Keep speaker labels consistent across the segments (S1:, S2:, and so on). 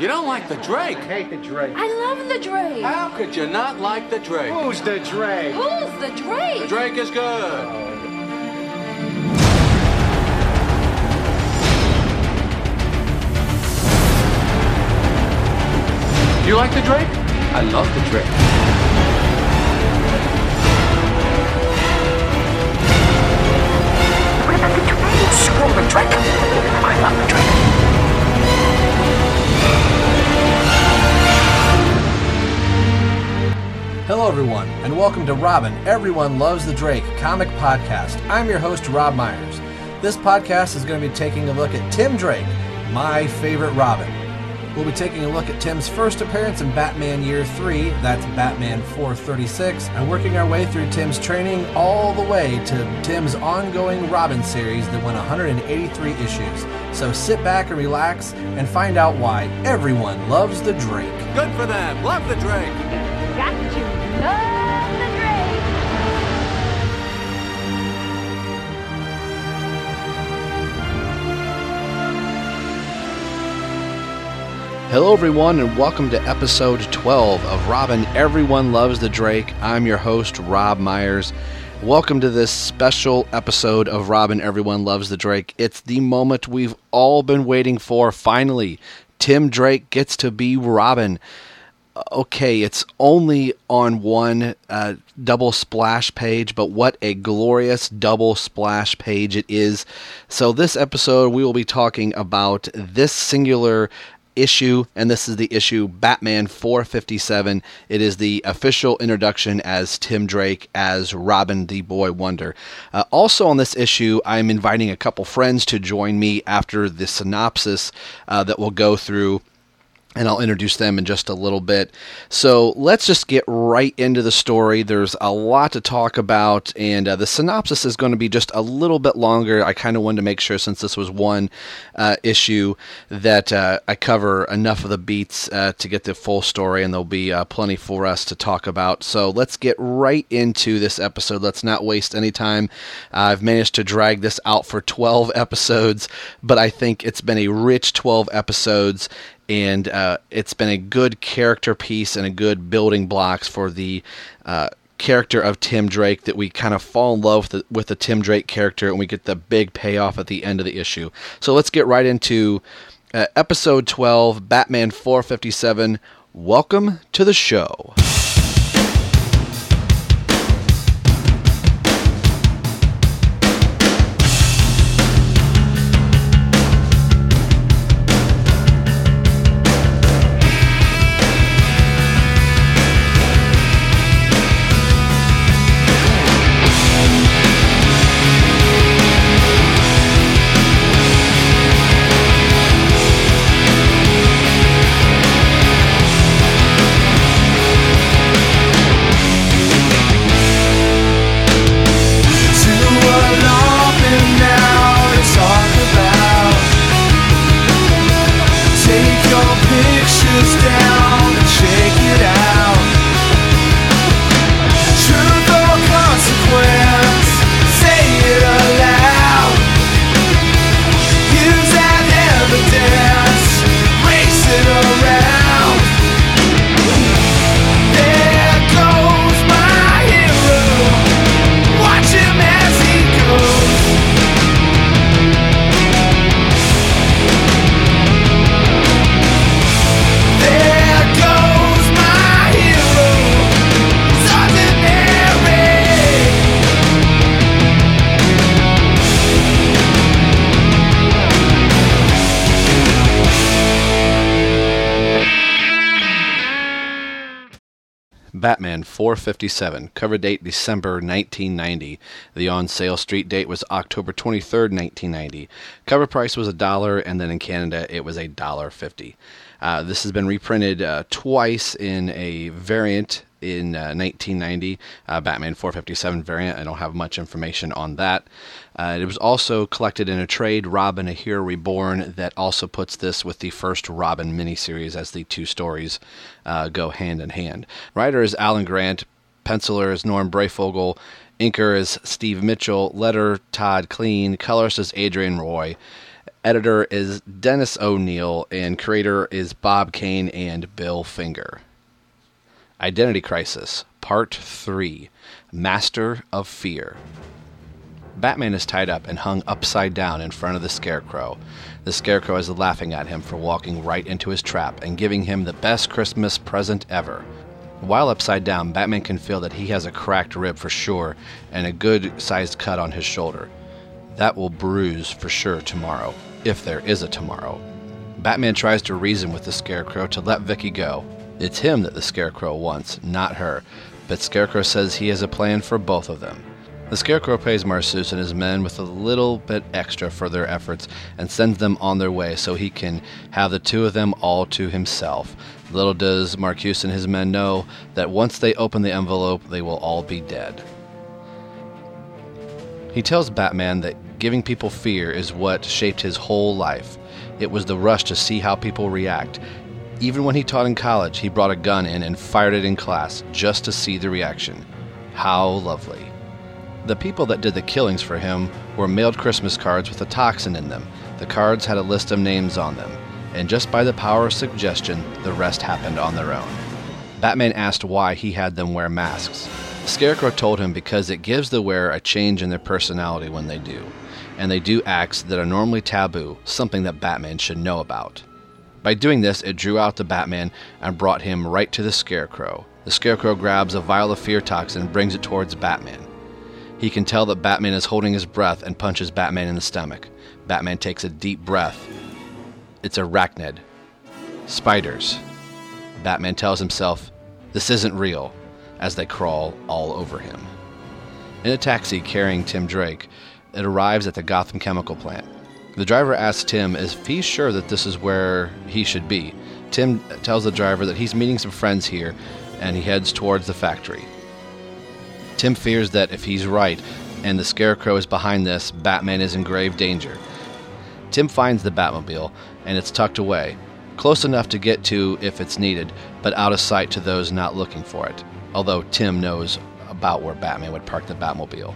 S1: You don't like the Drake?
S2: I hate the Drake.
S3: I love the Drake.
S1: How could you not like the Drake?
S2: Who's the Drake?
S3: Who's the Drake?
S1: The Drake is good. Do you like the Drake? I love the Drake.
S4: Screw the Drake. I love the Drake.
S5: Hello, everyone, and welcome to Robin Everyone Loves the Drake comic podcast. I'm your host, Rob Myers. This podcast is going to be taking a look at Tim Drake, my favorite Robin. We'll be taking a look at Tim's first appearance in Batman Year 3, that's Batman 436, and working our way through Tim's training all the way to Tim's ongoing Robin series that went 183 issues. So sit back and relax and find out why everyone loves the Drake.
S1: Good for them. Love the Drake.
S3: Got you.
S6: Hello, everyone, and welcome to episode 12 of Robin Everyone Loves the Drake. I'm your host, Rob Myers. Welcome to this special episode of Robin Everyone Loves the Drake. It's the moment we've all been waiting for. Finally, Tim Drake gets to be Robin. Okay, it's only on one uh, double splash page, but what a glorious double splash page it is. So, this episode, we will be talking about this singular issue, and this is the issue Batman 457. It is the official introduction as Tim Drake as Robin the Boy Wonder. Uh, also on this issue, I'm inviting a couple friends to join me after the synopsis uh, that we'll go through and I'll introduce them in just a little bit. So let's just get right into the story. There's a lot to talk about, and uh, the synopsis is going to be just a little bit longer. I kind of wanted to make sure, since this was one uh, issue, that uh, I cover enough of the beats uh, to get the full story, and there'll be uh, plenty for us to talk about. So let's get right into this episode. Let's not waste any time. I've managed to drag this out for 12 episodes, but I think it's been a rich 12 episodes and uh, it's been a good character piece and a good building blocks for the uh, character of Tim Drake that we kind of fall in love with the, with the Tim Drake character and we get the big payoff at the end of the issue. So let's get right into uh, episode 12, Batman 457. Welcome to the show. Batman 457, cover date December 1990. The on sale street date was October 23rd, 1990. Cover price was a dollar, and then in Canada it was a dollar fifty. Uh, this has been reprinted uh, twice in a variant in uh, 1990, uh, Batman 457 variant. I don't have much information on that. Uh, it was also collected in a trade, Robin A Hero Reborn, that also puts this with the first Robin miniseries as the two stories uh, go hand in hand. Writer is Alan Grant, penciler is Norm Breyfogle, inker is Steve Mitchell, letter Todd Klein, colorist is Adrienne Roy. Editor is Dennis O'Neil, and creator is Bob Kane and Bill Finger. Identity Crisis, Part 3 Master of Fear. Batman is tied up and hung upside down in front of the Scarecrow. The Scarecrow is laughing at him for walking right into his trap and giving him the best Christmas present ever. While upside down, Batman can feel that he has a cracked rib for sure and a good sized cut on his shoulder. That will bruise for sure tomorrow, if there is a tomorrow. Batman tries to reason with the Scarecrow to let Vicky go. It's him that the Scarecrow wants, not her, but Scarecrow says he has a plan for both of them. The Scarecrow pays Marcus and his men with a little bit extra for their efforts and sends them on their way so he can have the two of them all to himself. Little does Marcus and his men know that once they open the envelope, they will all be dead. He tells Batman that giving people fear is what shaped his whole life. It was the rush to see how people react. Even when he taught in college, he brought a gun in and fired it in class just to see the reaction. How lovely. The people that did the killings for him were mailed Christmas cards with a toxin in them. The cards had a list of names on them, and just by the power of suggestion, the rest happened on their own. Batman asked why he had them wear masks. Scarecrow told him because it gives the wearer a change in their personality when they do, and they do acts that are normally taboo, something that Batman should know about. By doing this, it drew out the Batman and brought him right to the Scarecrow. The Scarecrow grabs a vial of fear toxin and brings it towards Batman. He can tell that Batman is holding his breath and punches Batman in the stomach. Batman takes a deep breath. It's arachnid. Spiders. Batman tells himself, This isn't real, as they crawl all over him. In a taxi carrying Tim Drake, it arrives at the Gotham Chemical Plant. The driver asks Tim if he's sure that this is where he should be. Tim tells the driver that he's meeting some friends here and he heads towards the factory. Tim fears that if he's right and the Scarecrow is behind this, Batman is in grave danger. Tim finds the Batmobile and it's tucked away, close enough to get to if it's needed, but out of sight to those not looking for it, although Tim knows about where Batman would park the Batmobile.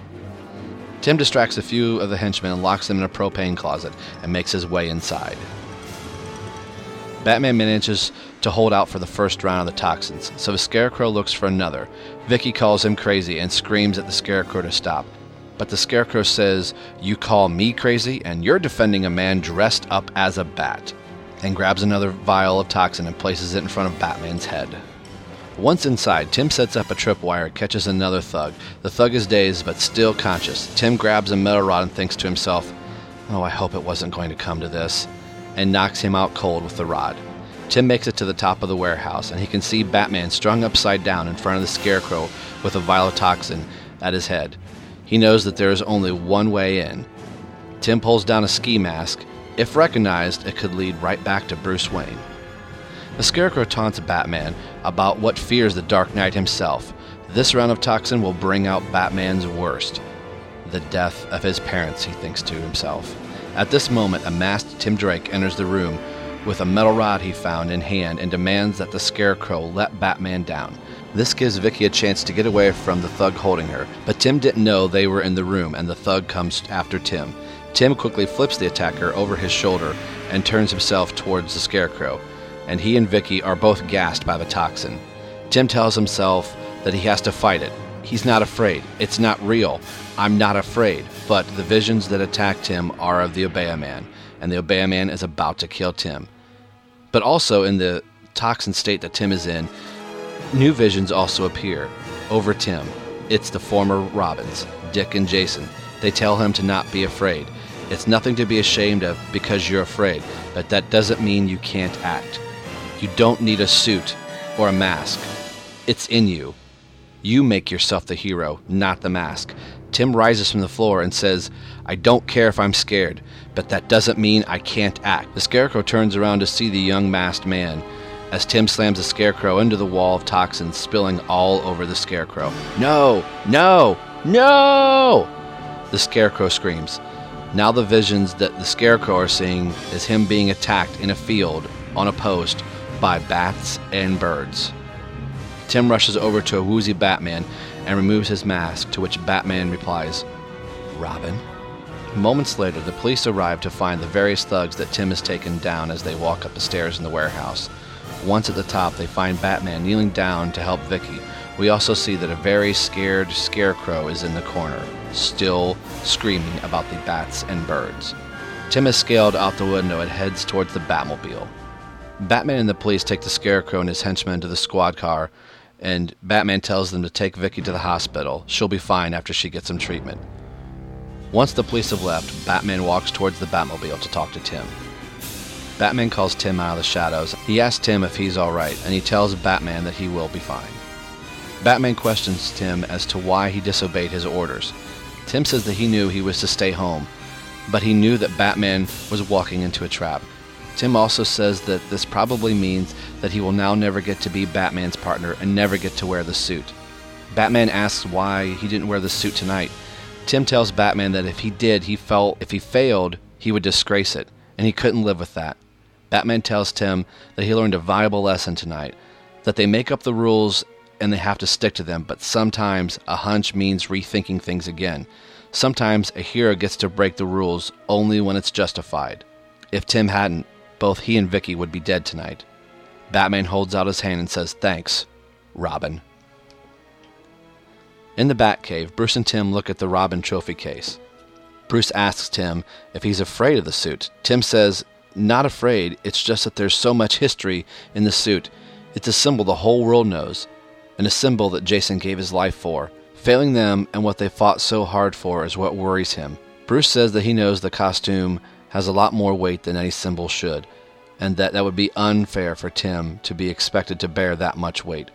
S6: Tim distracts a few of the henchmen and locks them in a propane closet and makes his way inside. Batman manages to hold out for the first round of the toxins, so the Scarecrow looks for another. Vicky calls him crazy and screams at the Scarecrow to stop. But the Scarecrow says, You call me crazy, and you're defending a man dressed up as a bat, and grabs another vial of toxin and places it in front of Batman's head. Once inside, Tim sets up a tripwire, catches another thug. The thug is dazed but still conscious. Tim grabs a metal rod and thinks to himself, Oh, I hope it wasn't going to come to this, and knocks him out cold with the rod. Tim makes it to the top of the warehouse, and he can see Batman strung upside down in front of the Scarecrow with a vial of toxin at his head. He knows that there is only one way in. Tim pulls down a ski mask. If recognized, it could lead right back to Bruce Wayne. The Scarecrow taunts Batman about what fears the Dark Knight himself. This round of toxin will bring out Batman's worst the death of his parents, he thinks to himself. At this moment, a masked Tim Drake enters the room with a metal rod he found in hand and demands that the Scarecrow let Batman down. This gives Vicky a chance to get away from the thug holding her, but Tim didn't know they were in the room and the thug comes after Tim. Tim quickly flips the attacker over his shoulder and turns himself towards the Scarecrow, and he and Vicky are both gassed by the toxin. Tim tells himself that he has to fight it. He's not afraid. It's not real. I'm not afraid. But the visions that attacked him are of the Obeah Man, and the Obeah Man is about to kill Tim. But also in the toxin state that Tim is in, new visions also appear over Tim. It's the former Robins, Dick and Jason. They tell him to not be afraid. It's nothing to be ashamed of because you're afraid, but that doesn't mean you can't act. You don't need a suit or a mask. It's in you. You make yourself the hero, not the mask. Tim rises from the floor and says, I don't care if I'm scared, but that doesn't mean I can't act. The scarecrow turns around to see the young masked man as Tim slams the scarecrow into the wall of toxins, spilling all over the scarecrow. No! No! No! The scarecrow screams. Now the visions that the scarecrow are seeing is him being attacked in a field on a post by bats and birds. Tim rushes over to a woozy Batman and removes his mask, to which Batman replies, Robin? Moments later, the police arrive to find the various thugs that Tim has taken down as they walk up the stairs in the warehouse. Once at the top, they find Batman kneeling down to help Vicky. We also see that a very scared scarecrow is in the corner, still screaming about the bats and birds. Tim has scaled out the window and heads towards the Batmobile. Batman and the police take the scarecrow and his henchmen to the squad car, and Batman tells them to take Vicky to the hospital. She'll be fine after she gets some treatment. Once the police have left, Batman walks towards the Batmobile to talk to Tim. Batman calls Tim out of the shadows. He asks Tim if he's alright, and he tells Batman that he will be fine. Batman questions Tim as to why he disobeyed his orders. Tim says that he knew he was to stay home, but he knew that Batman was walking into a trap. Tim also says that this probably means that he will now never get to be Batman's partner and never get to wear the suit. Batman asks why he didn't wear the suit tonight. Tim tells Batman that if he did, he felt if he failed, he would disgrace it, and he couldn't live with that. Batman tells Tim that he learned a valuable lesson tonight that they make up the rules and they have to stick to them, but sometimes a hunch means rethinking things again. Sometimes a hero gets to break the rules only when it's justified. If Tim hadn't, both he and Vicky would be dead tonight. Batman holds out his hand and says, Thanks, Robin. In the Batcave, Bruce and Tim look at the Robin trophy case. Bruce asks Tim if he's afraid of the suit. Tim says, Not afraid, it's just that there's so much history in the suit. It's a symbol the whole world knows, and a symbol that Jason gave his life for. Failing them and what they fought so hard for is what worries him. Bruce says that he knows the costume has a lot more weight than any symbol should, and that that would be unfair for Tim to be expected to bear that much weight.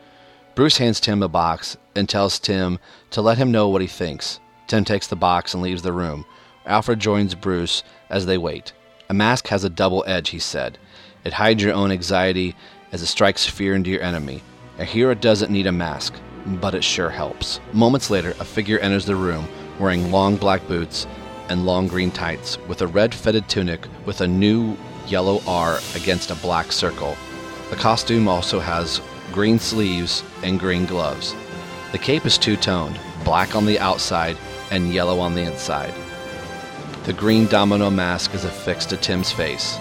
S6: Bruce hands Tim a box and tells Tim to let him know what he thinks. Tim takes the box and leaves the room. Alfred joins Bruce as they wait. A mask has a double edge, he said. It hides your own anxiety as it strikes fear into your enemy. A hero doesn't need a mask, but it sure helps. Moments later, a figure enters the room wearing long black boots and long green tights with a red fitted tunic with a new yellow R against a black circle. The costume also has green sleeves, and green gloves. The cape is two toned, black on the outside and yellow on the inside. The green domino mask is affixed to Tim's face.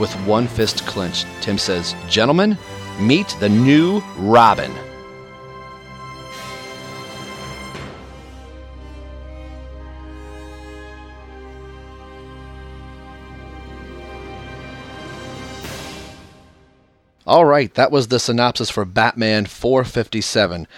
S6: With one fist clenched, Tim says, Gentlemen, meet the new Robin. All right, that was the synopsis for Batman 457.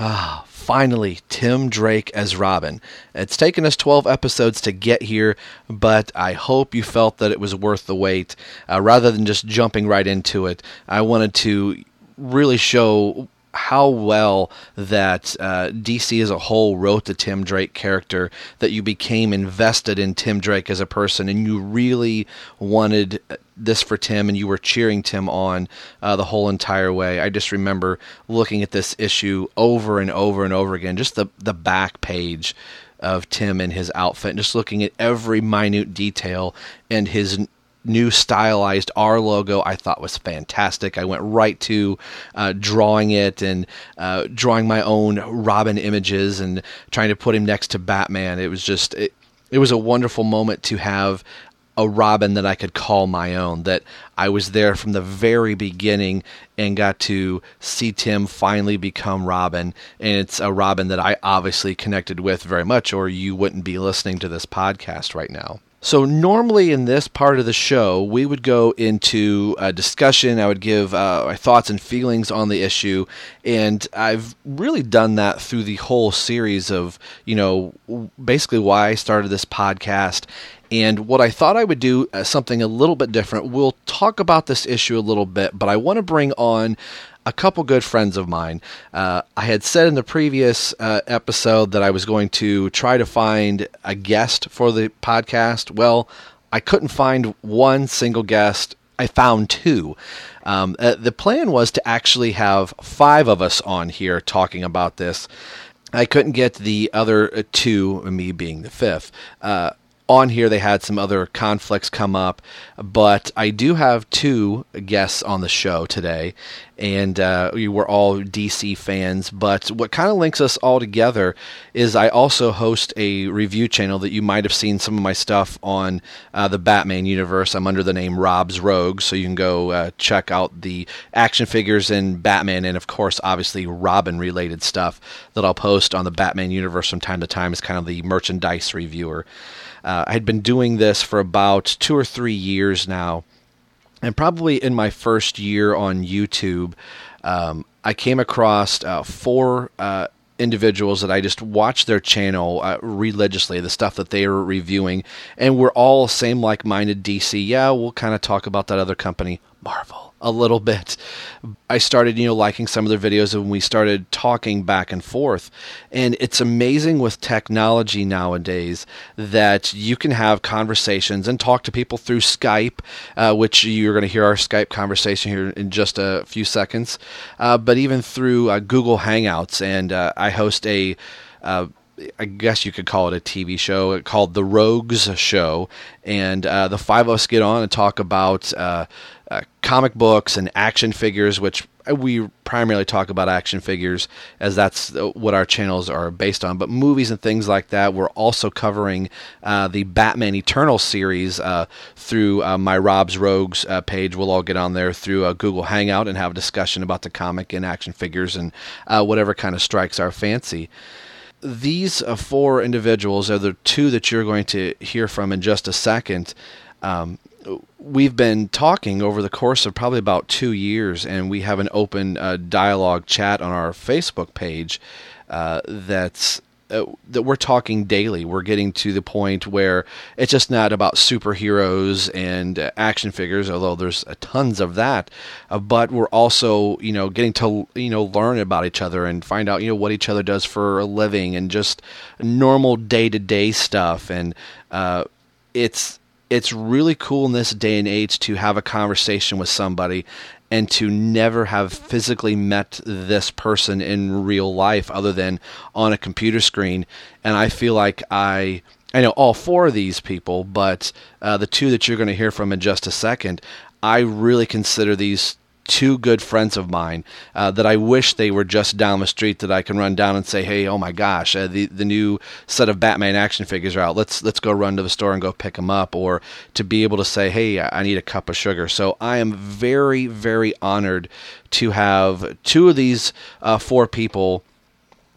S6: Ah, finally, Tim Drake as Robin. It's taken us 12 episodes to get here, but I hope you felt that it was worth the wait. Uh, rather than just jumping right into it, I wanted to really show how well that uh, DC as a whole wrote the Tim Drake character, that you became invested in Tim Drake as a person, and you really wanted this for Tim, and you were cheering Tim on uh, the whole entire way. I just remember looking at this issue over and over and over again, just the the back page of Tim and his outfit, and just looking at every minute detail and his new stylized R logo I thought was fantastic. I went right to uh, drawing it and uh, drawing my own Robin images and trying to put him next to Batman. It was just it, it was a wonderful moment to have a Robin that I could call my own. That I was there from the very beginning and got to see Tim finally become Robin. And it's a Robin that I obviously connected with very much, or you wouldn't be listening to this podcast right now. So, normally in this part of the show, we would go into a discussion. I would give uh, my thoughts and feelings on the issue. And I've really done that through the whole series of, you know, basically why I started this podcast. And what I thought I would do uh, something a little bit different. We'll talk about this issue a little bit, but I want to bring on a couple good friends of mine. Uh, I had said in the previous uh, episode that I was going to try to find a guest for the podcast. Well, I couldn't find one single guest. I found two. Um, uh, the plan was to actually have five of us on here talking about this. I couldn't get the other two, me being the fifth. On here they had some other conflicts come up, but I do have two guests on the show today, and uh, we were all DC fans. But what kind of links us all together is I also host a review channel that you might have seen some of my stuff on uh, the Batman universe. I'm under the name Rob's Rogues, so you can go uh, check out the action figures in Batman, and of course, obviously Robin related stuff that I'll post on the Batman universe from time to time as kind of the merchandise reviewer. Uh, I had been doing this for about two or three years now, and probably in my first year on YouTube, um, I came across uh, four uh, individuals that I just watched their channel uh, religiously, the stuff that they were reviewing, and we're all same like-minded DC. Yeah, we'll kind of talk about that other company, Marvel a little bit. I started, you know, liking some of their videos and we started talking back and forth. And it's amazing with technology nowadays that you can have conversations and talk to people through Skype, uh, which you're going to hear our Skype conversation here in just a few seconds, uh, but even through uh, Google Hangouts. And uh, I host a uh, I guess you could call it a TV show called The Rogues Show, and uh, the five of us get on and talk about uh, uh, comic books and action figures, which we primarily talk about action figures as that's uh, what our channels are based on. But movies and things like that, we're also covering uh, the Batman Eternal series uh, through uh, my Rob's Rogues uh, page. We'll all get on there through a Google Hangout and have a discussion about the comic and action figures and whatever kind of strikes our fancy these uh, four individuals are the two that you're going to hear from in just a second. Um, we've been talking over the course of probably about two years, and we have an open uh, dialogue chat on our Facebook page uh, that's. Uh, that we're talking daily. We're getting to the point where it's just not about superheroes and uh, action figures, although there's tons of that. Uh, but we're also, you know, getting to you know learn about each other and find out you know what each other does for a living and just normal day to day stuff. And uh, it's it's really cool in this day and age to have a conversation with somebody and to never have physically met this person in real life other than on a computer screen. And I feel like I. I know all four of these people, but uh, the two that you're going to hear from in just a second, I really consider these two good friends of mine uh, that I wish they were just down the street that I can run down and say, "Hey, oh my gosh, uh, the the new set of Batman action figures are out. Let's let's go run to the store and go pick them up." Or to be able to say, "Hey, I need a cup of sugar." So I am very very honored to have two of these uh, four people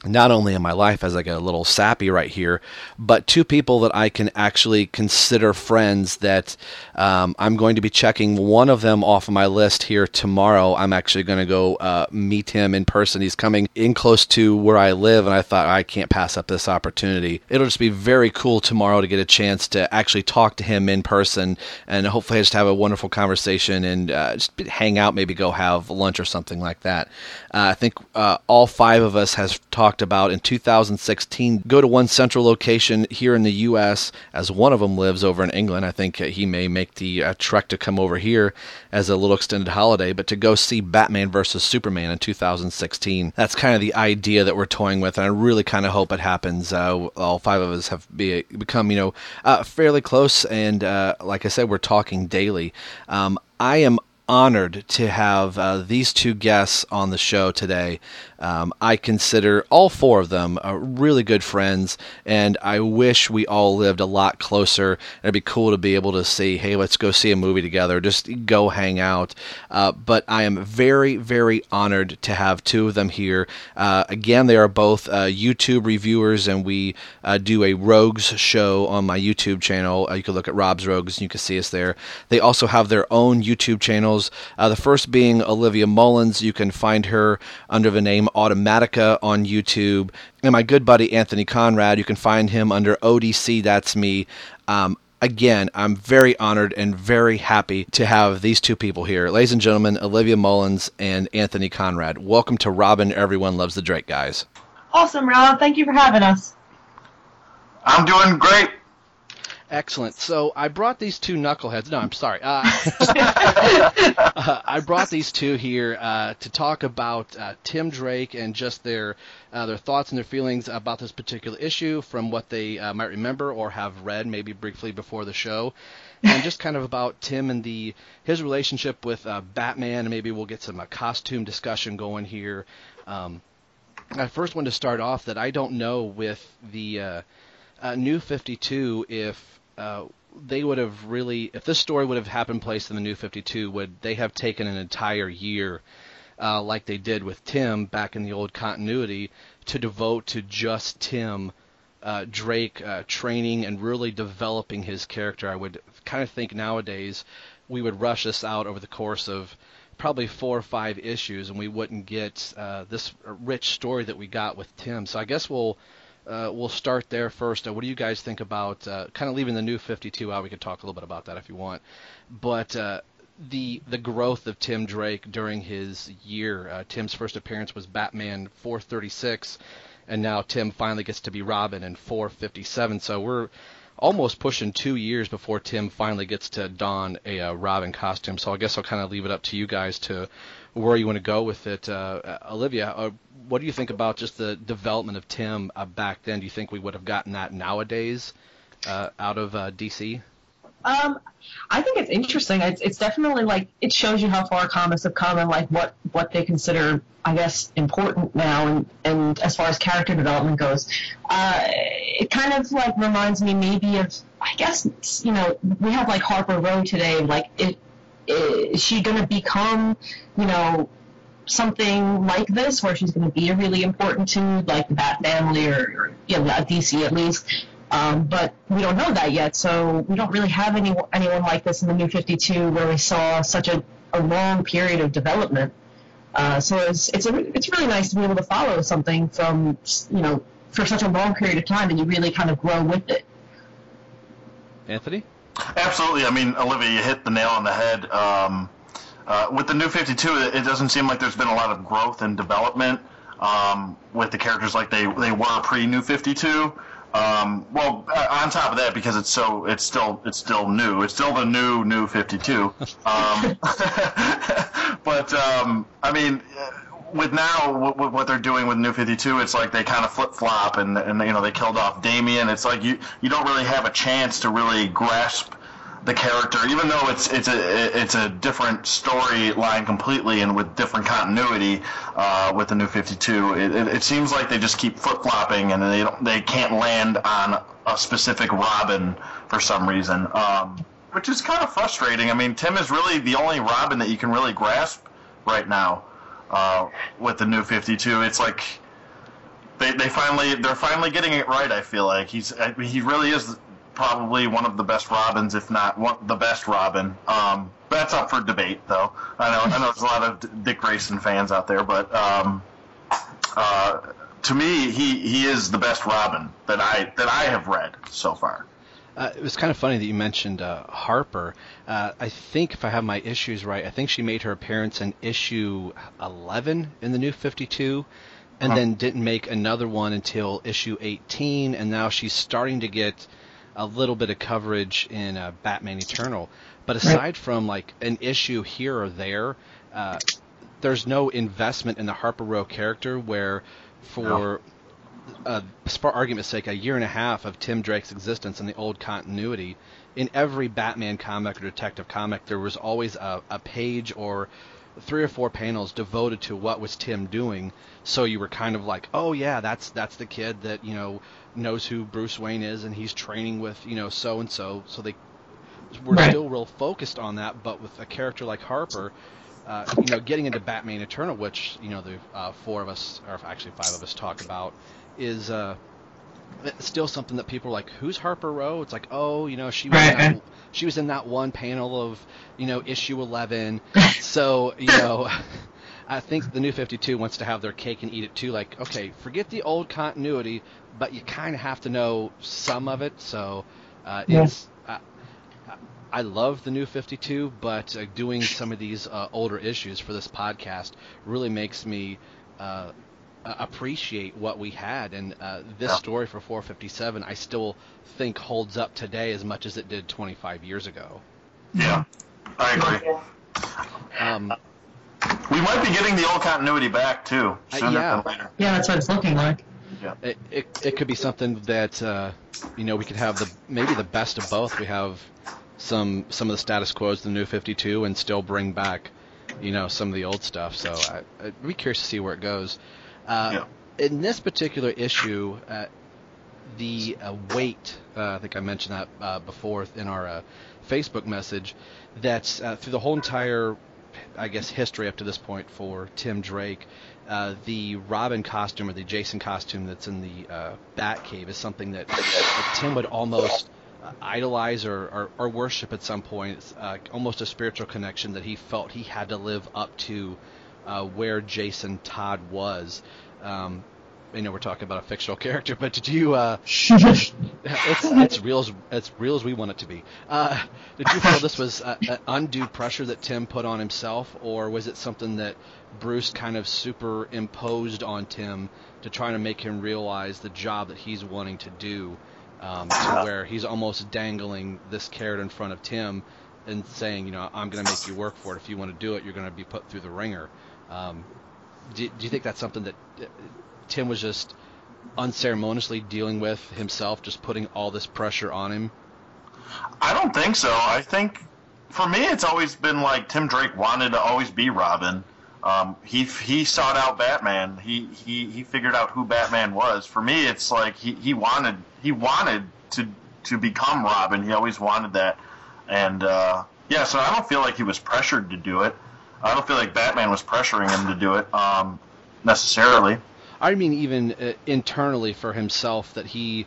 S6: not only in my life as I get a little sappy right here, but two people that I can actually consider friends that um, I'm going to be checking one of them off of my list here tomorrow. I'm actually going to go uh, meet him in person. He's coming in close to where I live, and I thought I can't pass up this opportunity. It'll just be very cool tomorrow to get a chance to actually talk to him in person and hopefully just have a wonderful conversation and uh, just hang out, maybe go have lunch or something like that. Uh, I think uh, all five of us has talked about in 2016. Go to one central location here in the U.S. as one of them lives over in England. I think he may make the uh, trek to come over here as a little extended holiday, but to go see Batman versus Superman in 2016. That's kind of the idea that we're toying with, and I really kind of hope it happens. Uh, all five of us have be, become, you know, uh, fairly close, and uh, like I said, we're talking daily. Um, I am honored to have uh, these two guests on the show today. Um, I consider all four of them uh, really good friends, and I wish we all lived a lot closer. It'd be cool to be able to see, hey, let's go see a movie together, just go hang out. Uh, but I am very, very honored to have two of them here. Uh, again, they are both uh, YouTube reviewers, and we uh, do a Rogues show on my YouTube channel. you can look at Rob's Rogues, and you can see us there. They also have their own YouTube channels. the first being Olivia Mullins. You can find her under the name Automatica on YouTube. And my good buddy Anthony Conrad, you can find him under ODC That's Me. Um, again, I'm very honored and very happy to have these two people here. Ladies and gentlemen, Olivia Mullins and Anthony Conrad. Welcome to Robin Everyone Loves the Drake, guys.
S2: Awesome, Rob. Thank you for having us.
S4: I'm doing great.
S6: Excellent. So I brought these two knuckleheads. No, I'm sorry. Uh, uh, I brought these two here uh, to talk about uh, Tim Drake and just their uh, their thoughts and their feelings about this particular issue from what they uh, might remember or have read maybe briefly before the show, and just kind of about Tim and the his relationship with Batman. And maybe we'll get some costume discussion going here. Um, I first want to start off that I don't know with the New 52 if uh, they would have really, if this story would have happened place in the New 52, would they have taken an entire year, uh, like they did with Tim back in the old continuity, to devote to just Tim uh, Drake uh, training and really developing his character? I would kind of think nowadays we would rush this out over the course of probably four or five issues, and we wouldn't get uh, this rich story that we got with Tim. So I guess we'll uh, we'll start there first. Uh, what do you guys think about uh, kind of leaving the new 52 out? We could talk a little bit about that if you want, but uh, the the growth of Tim Drake during his year. Uh, Tim's first appearance was Batman 436, and now Tim finally gets to be Robin in 457. So we're almost pushing two years before Tim finally gets to don a uh, Robin costume. So I guess I'll kind of leave it up to you guys to where you want to go with it. Uh, Olivia, uh, what do you think about just the development of Tim uh, back then? Do you think we would have gotten that nowadays uh, out of uh, DC?
S2: Um, I think it's interesting. It's, it's definitely like it shows you how far comics have come and like what what they consider, I guess, important now. And and as far as character development goes, uh, it kind of like reminds me maybe of I guess you know we have like Harper Row today. Like it, is she going to become you know something like this where she's going to be really important to like the Bat family or, or you know DC at least. Um, but we don't know that yet, so we don't really have any, anyone like this in the New 52 where we saw such a, a long period of development. Uh, so it's it's a, it's really nice to be able to follow something from you know for such a long period of time and you really kind of grow with it.
S6: Anthony.
S7: Absolutely. I mean, Olivia, you hit the nail on the head. Um, uh, with the new 52, it doesn't seem like there's been a lot of growth and development um, with the characters like they they were pre New 52. Um, well, uh, on top of that, because it's so, it's still, it's still new. It's still the new, new 52. Um, but um, I mean, with now what, what they're doing with New 52, it's like they kind of flip flop, and and you know they killed off Damian. It's like you you don't really have a chance to really grasp the character, even though it's it's a it's a different storyline completely and with different continuity uh, with the new 52. It, it, it seems like they just keep flip flopping and they don't they can't land on a specific Robin for some reason, um, which is kind of frustrating. I mean, Tim is really the only Robin that you can really grasp right now uh, with the new 52. It's like they, they finally they're finally getting it right. I feel like he's he really is probably one of the best Robins, if not one, the best Robin. Um, that's up for debate, though. I know I know there's a lot of Dick Grayson fans out there, but um, uh, to me, he he is the best Robin that I that I have read so far.
S6: Uh, it was kind of funny that you mentioned uh, Harper. Uh, I think, if I have my issues right, I think she made her appearance in issue 11 in the New 52, and huh. then didn't make another one until issue 18, and now she's starting to get a little bit of coverage in uh, Batman Eternal, but aside right. from like an issue here or there, uh, there's no investment in the Harper Row character. Where, for uh, for argument's sake, a year and a half of Tim Drake's existence in the old continuity, in every Batman comic or detective comic, there was always a, a page or three or four panels devoted to what was Tim doing. So you were kind of like, oh yeah, that's that's the kid that you know knows who Bruce Wayne is and he's training with you know so and so. So they were right. still real focused on that, but with a character like Harper. Uh, you know, getting into Batman Eternal, which you know the uh, four of us, or actually five of us, talk about, is uh, still something that people are like, "Who's Harper Row?" It's like, "Oh, you know, she was right. that, she was in that one panel of you know issue 11." so you know, I think the new 52 wants to have their cake and eat it too. Like, okay, forget the old continuity, but you kind of have to know some of it. So uh, it's. Uh, I love the new 52, but uh, doing some of these uh, older issues for this podcast really makes me uh, appreciate what we had. And uh, this
S7: Yeah.
S6: story for 457, I still think holds up today as much as it did 25 years ago.
S7: Yeah, I agree.
S6: Um,
S7: We might be getting the old continuity back too,
S6: Uh,
S7: sooner
S6: yeah.
S7: than later.
S2: Yeah, that's what it's looking like.
S6: it, it, it could be something that uh, you know we could have the maybe the best of both. We have some some of the status quos, the new 52, and still bring back you know some of the old stuff. So I, I'd be curious to see where it goes. Uh, In this particular issue, uh, the uh, weight. Uh, I think I mentioned that uh, before in our uh, Facebook message. That's uh, through the whole entire, I guess, history up to this point for Tim Drake. Uh, the Robin costume or the Jason costume that's in the uh, Batcave is something that, that Tim would almost uh, idolize or, or, or worship at some point. It's uh, almost a spiritual connection that he felt he had to live up to uh, where Jason Todd was. Um, I know we're talking about a fictional character, but did you? Uh, it's it's real as it's real as we want it to be. Uh, did you feel this was uh, an undue pressure that Tim put on himself, or was it something that Bruce kind of superimposed on Tim to try to make him realize the job that he's wanting to do, um, to where he's almost dangling this carrot in front of Tim and saying, you know, I'm going to make you work for it. If you want to do it, you're going to be put through the ringer. Um, do, do you think that's something that uh, Tim was just unceremoniously dealing with himself, just putting all this pressure on him?
S7: I don't think so. I think for me, it's always been like Tim Drake wanted to always be Robin. Um, he he sought out Batman. He he he figured out who Batman was. For me, it's like he, he wanted he wanted to to become Robin. He always wanted that, and uh, yeah. So I don't feel like he was pressured to do it. I don't feel like Batman was pressuring him to do it um, necessarily.
S6: I mean, even uh, internally for himself, that he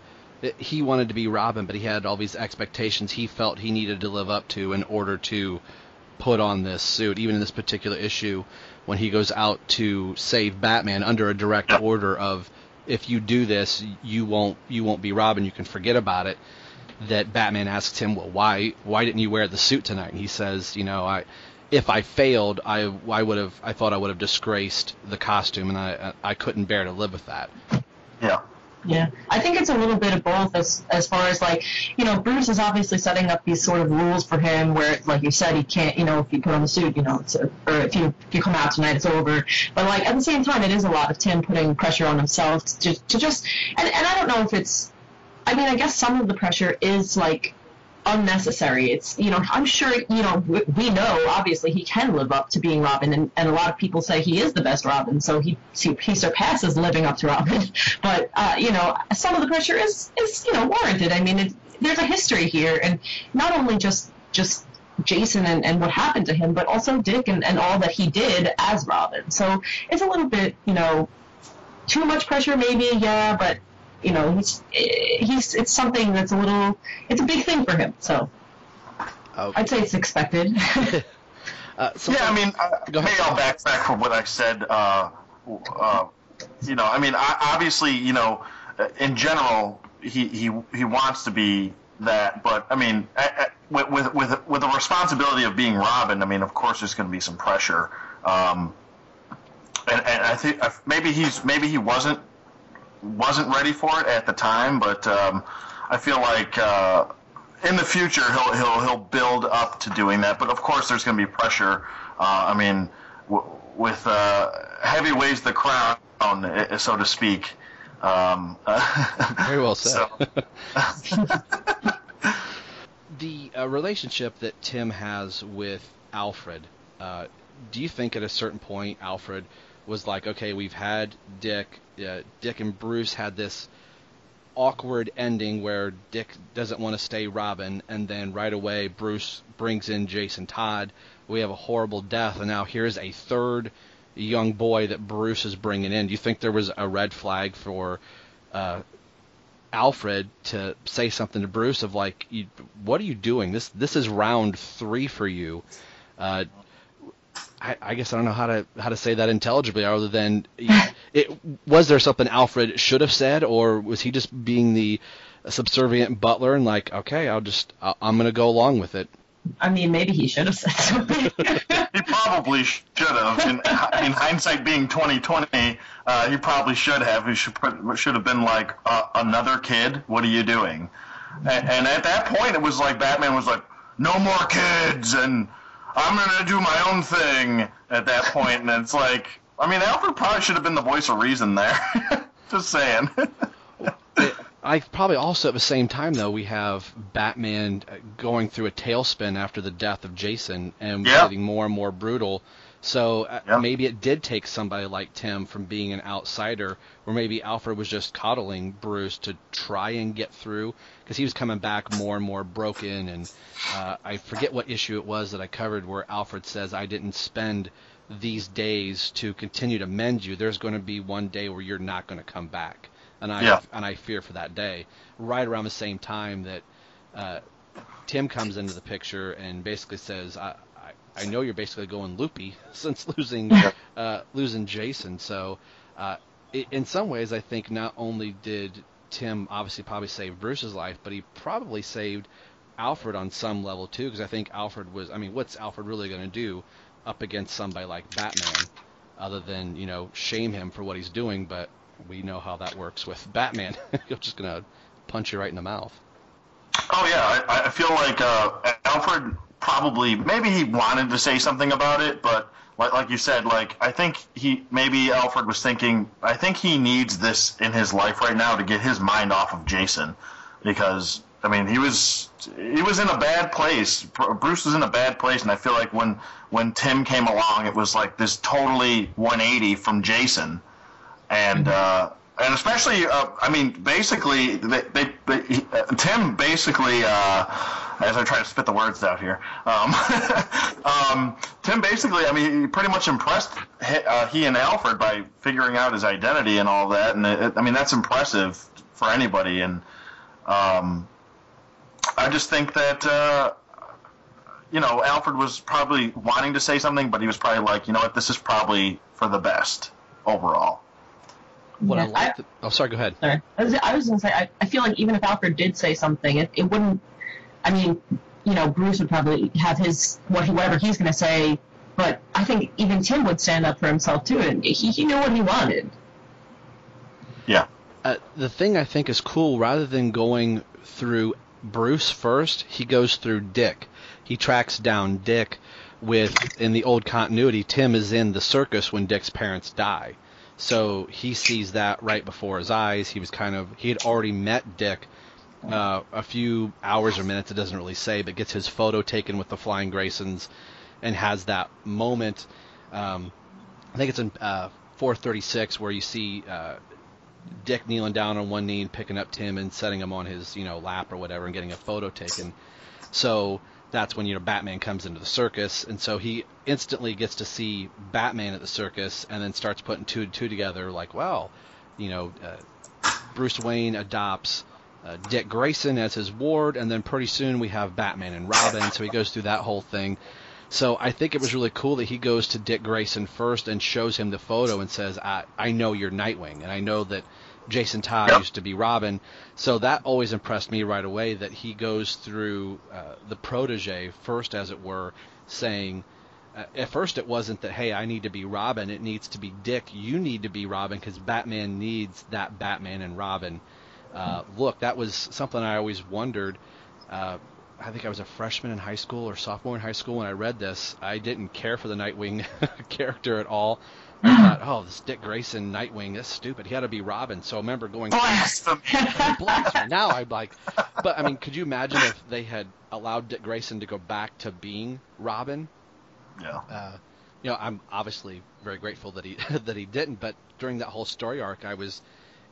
S6: he wanted to be Robin, but he had all these expectations he felt he needed to live up to in order to put on this suit. Even in this particular issue, when he goes out to save Batman under a direct
S7: Yeah.
S6: order of, if you do this, you won't you won't be Robin. You can forget about it. That Batman asks him, well, why why didn't you wear the suit tonight? And he says, you know, I if I failed, I I would have I thought I would have disgraced the costume, and I I couldn't bear to live with that.
S7: Yeah.
S2: Yeah, I think it's a little bit of both as as far as like, you know, Bruce is obviously setting up these sort of rules for him where, like you said, he can't, you know, if you put on the suit, you know, it's a, or if you if you come out tonight, it's over. But like at the same time, it is a lot of Tim putting pressure on himself to to just, and and I don't know if it's, I mean, I guess some of the pressure is like unnecessary. It's you know I'm sure you know we, know obviously he can live up to being Robin, and, and a lot of people say he is the best Robin, so he he, he surpasses living up to Robin. But uh, you know some of the pressure is is you know warranted. I mean it, there's a history here, and not only just just Jason and, and what happened to him, but also Dick and, and all that he did as Robin. So it's a little bit you know too much pressure maybe yeah, but you know he's he's it's something that's a little it's a big thing for him. So
S6: Oh,
S2: I'd say it's expected.
S6: uh, so
S7: Yeah, I mean, uh,
S6: Go ahead.
S7: maybe I'll backtrack from what I said. Uh, uh, you know, I mean, I, obviously, you know, uh, in general, he, he he wants to be that, but I mean, a- a- with with with with the responsibility of being Robin, I mean, of course, there's going to be some pressure. Um, and, and I think uh, maybe he's maybe he wasn't wasn't ready for it at the time, but um, I feel like uh, in the future he'll he'll he'll build up to doing that. But of course, there's going to be pressure. Uh, I mean, w- with uh, heavy weighs the crown, uh, so to speak. Um,
S6: Very well said.
S7: So,
S6: the uh, relationship that Tim has with Alfred, uh, do you think at a certain point Alfred was like, okay, we've had Dick, uh, Dick and Bruce had this awkward ending where Dick doesn't want to stay Robin, and then right away Bruce brings in Jason Todd. We have a horrible death, and now here's a third young boy that Bruce is bringing in. Do you think there was a red flag for uh, Alfred to say something to Bruce of like, "What are you doing? This this is round three for you." Uh, I, I guess I don't know how to how to say that intelligibly, other than it was there something Alfred should have said, or was he just being the subservient butler and like, okay, I'll just I- I'm gonna go along with it.
S2: I mean, maybe he should have said something.
S7: he probably should have. In, in hindsight, being 2020, uh, he probably should have. He should put, should have been like uh, another kid. What are you doing? And, and at that point, it was like Batman was like, no more kids, and I'm gonna do my own thing. At that point, and it's like, I mean, Alfred probably should have been the voice of reason there. Just saying.
S6: I probably also at the same time though we have Batman going through a tailspin after the death of Jason and
S7: Yeah.
S6: getting more and more brutal. So uh,
S7: Yeah.
S6: maybe it did take somebody like Tim from being an outsider, or maybe Alfred was just coddling Bruce to try and get through because he was coming back more and more broken. And uh, I forget what issue it was that I covered where Alfred says, "I didn't spend these days to continue to mend you. There's going to be one day where you're not going to come back." And I
S7: Yeah.
S6: and I fear for that day. Right around the same time that uh, Tim comes into the picture and basically says, I, I, know you're basically going loopy since losing uh, losing Jason. So uh, in some ways, I think not only did Tim obviously probably save Bruce's life, but he probably saved Alfred on some level too. Because I think Alfred was, I mean, what's Alfred really going to do up against somebody like Batman, other than you know shame him for what he's doing? But we know how that works with Batman. He's just going to punch you right in the mouth.
S7: Oh yeah, I, I feel like uh, Alfred probably maybe he wanted to say something about it, but like, like you said, like I think he maybe Alfred was thinking, I think he needs this in his life right now to get his mind off of Jason, because I mean he was he was in a bad place. Bruce was in a bad place, and I feel like when when Tim came along, it was like this totally 180 from Jason. And uh, and especially, uh, I mean, basically, they, they, they, uh, Tim basically, uh, as I try to spit the words out here, um, um, Tim basically, I mean, he pretty much impressed he, uh, he and Alfred by figuring out his identity and all that, and it, I mean, that's impressive for anybody, and um, I just think that. Uh, you know, Alfred was probably wanting to say something, but he was probably like, you know what, this is probably for the best overall.
S6: What I
S2: Yeah,
S6: like, oh sorry, go ahead.
S2: Sorry. I was, I was going to say, I, I feel like even if Alfred did say something, it, it wouldn't, I mean, you know, Bruce would probably have his, what he, whatever he's going to say, but I think even Tim would stand up for himself too, and he, he knew what he wanted.
S7: Yeah.
S6: uh, the thing I think is cool, rather than going through Bruce first, he goes through Dick. He tracks down Dick with, in the old continuity, Tim is in the circus when Dick's parents die. So he sees that right before his eyes. He was kind of, he had already met Dick uh, a few hours or minutes, it doesn't really say, but gets his photo taken with the Flying Graysons and has that moment. Um, I think it's in uh, 436 where you see uh, Dick kneeling down on one knee and picking up Tim and setting him on his you know lap or whatever and getting a photo taken. So that's when you know Batman comes into the circus, and so he instantly gets to see Batman at the circus, and then starts putting two and two together. Like, well, you know, uh, Bruce Wayne adopts uh, Dick Grayson as his ward, and then pretty soon we have Batman and Robin. So he goes through that whole thing. So I think it was really cool that he goes to Dick Grayson first and shows him the photo and says, "I I know you're Nightwing, and I know that Jason Todd
S7: Yep.
S6: used to be Robin." So that always impressed me right away that he goes through uh, the protege first, as it were, saying. Uh, at first, it wasn't that hey, I need to be Robin. It needs to be Dick. You need to be Robin because Batman needs that Batman and Robin uh, look. That was something I always wondered. Uh, I think I was a freshman in high school or sophomore in high school when I read this. I didn't care for the Nightwing character at all. I thought, oh, this Dick Grayson Nightwing, that's stupid. He had to be Robin. So I remember going,
S7: Blasphemy.
S6: blasphemy. Now I'm like, but I mean, could you imagine if they had allowed Dick Grayson to go back to being Robin?
S7: Yeah.
S6: uh, you know, I'm obviously very grateful that he that he didn't. But during that whole story arc, I was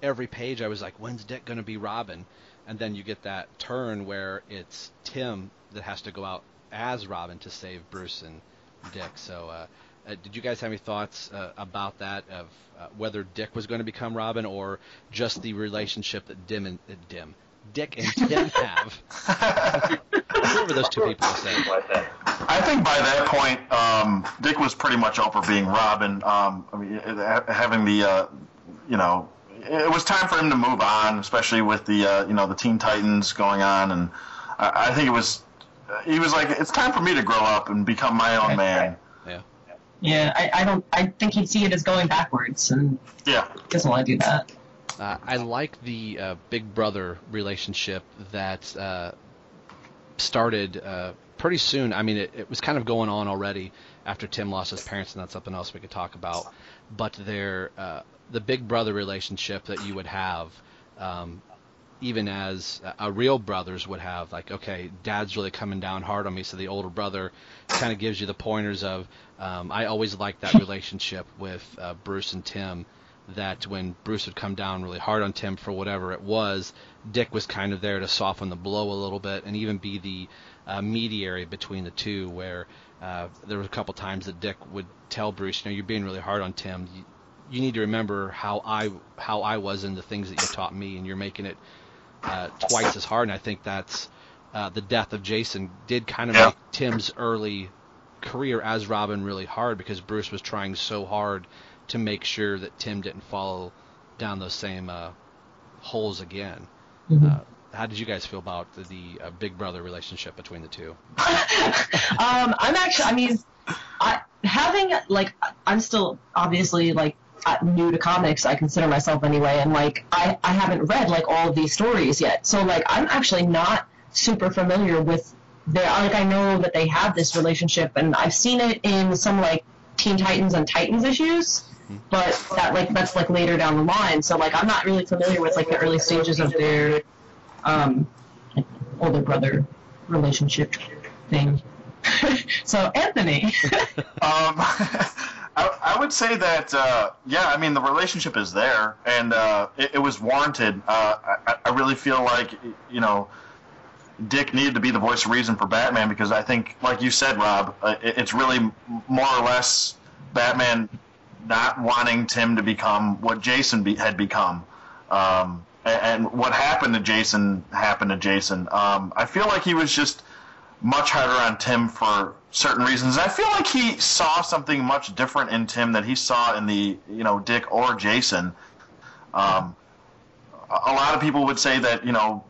S6: every page I was like, when's Dick going to be Robin? And then you get that turn where it's Tim that has to go out as Robin to save Bruce and Dick. So, uh, uh, did you guys have any thoughts uh, about that of uh, whether Dick was going to become Robin or just the relationship that Dim and uh, Dim, Dick and Tim have? Whoever those two people said.
S7: I think by that point, um, Dick was pretty much over being Robin. Um, I mean, having the, uh, you know, it was time for him to move on, especially with the, uh, you know, the Teen Titans going on, and I, I think it was, he was like, it's time for me to grow up and become my own man.
S6: Yeah.
S2: Yeah, I, I don't. I think he'd see it as going backwards, and
S7: Yeah.
S2: doesn't want to do that.
S6: Uh, I like the uh, big brother relationship that uh, started uh, pretty soon. I mean, it, it was kind of going on already after Tim lost his parents, and that's something else we could talk about. But their uh, the big brother relationship that you would have, um, even as a real brothers would have, like, okay, dad's really coming down hard on me, so the older brother kind of gives you the pointers of. Um, I always liked that relationship with uh, Bruce and Tim that when Bruce would come down really hard on Tim for whatever it was, Dick was kind of there to soften the blow a little bit and even be the uh, mediary between the two. Where uh, there were a couple times that Dick would tell Bruce, you know, you're being really hard on Tim. You, you need to remember how I how I was and the things that you taught me, and you're making it uh, twice as hard. And I think that's uh, the death of Jason did kind of
S7: Yeah.
S6: make Tim's early career as Robin really hard because Bruce was trying so hard to make sure that Tim didn't follow down those same uh, holes again. Uh, how did you guys feel about the, the uh, big brother relationship between the two?
S2: Um, I'm actually, I mean, I, having like, I'm still obviously like new to comics. I consider myself anyway, and like, I I haven't read like all of these stories yet, so like, I'm actually not super familiar with their. Like, I know that they have this relationship, and I've seen it in some like Teen Titans and Titans issues. But that like that's like later down the line, so like I'm not really familiar with like the early stages of their um, older brother relationship thing. so Anthony,
S7: Um, I, I would say that, uh, yeah, I mean, the relationship is there, and uh, it, it was warranted. Uh, I, I really feel like, you know, Dick needed to be the voice of reason for Batman because I think, like you said, Rob, uh, it, it's really more or less Batman not wanting Tim to become what Jason be, had become. Um, and, and what happened to Jason happened to Jason. Um, I feel like he was just much harder on Tim for certain reasons. I feel like he saw something much different in Tim that he saw in the you know Dick or Jason. Um, a a lot of people would say that you know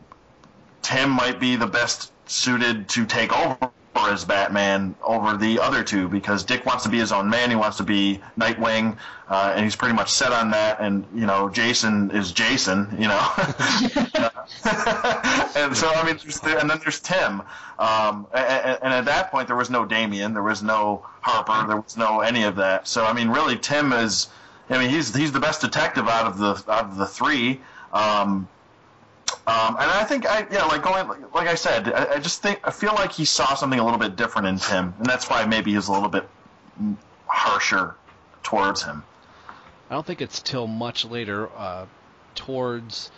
S7: Tim might be the best suited to take over as Batman over the other two because Dick wants to be his own man. He wants to be Nightwing, uh, and he's pretty much set on that. And you know, Jason is Jason. You know, and so I mean, there's the, and then there's Tim. Um, and, and at that point, there was no Damian, there was no Harper, there was no any of that. So I mean, really, Tim is. I mean, he's he's the best detective out of the out of the three. Um, um, and I think I yeah like going like I said I, I just think I feel like he saw something a little bit different in Tim, and that's why maybe he's a little bit harsher towards him.
S6: I don't think it's till much later, uh, towards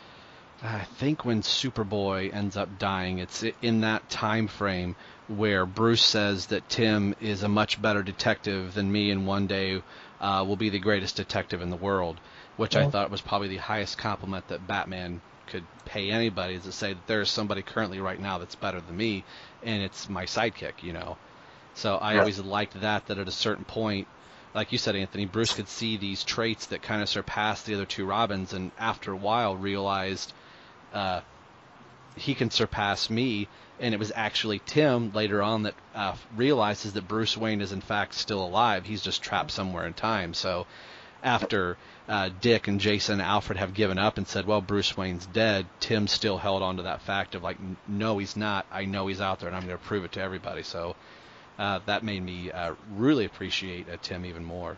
S6: I think when Superboy ends up dying. It's in that time frame where Bruce says that Tim is a much better detective than me, and one day uh, will be the greatest detective in the world. Which I thought was probably the highest compliment that Batman could pay anybody is to say that there's somebody currently right now that's better than me, and it's my sidekick. You know. So I
S7: Yeah.
S6: always liked that. That at a certain point, like you said, Anthony, Bruce could see these traits that kind of surpassed the other two Robins, and after a while realized uh, he can surpass me. And it was actually Tim later on that uh, realizes that Bruce Wayne is in fact still alive. He's just trapped somewhere in time. So after uh, Dick and Jason and Alfred have given up and said, "Well, Bruce Wayne's dead," Tim still held on to that fact of like, "No, he's not. I know he's out there, and I'm going to prove it to everybody." So uh, that made me uh, really appreciate uh, Tim even more.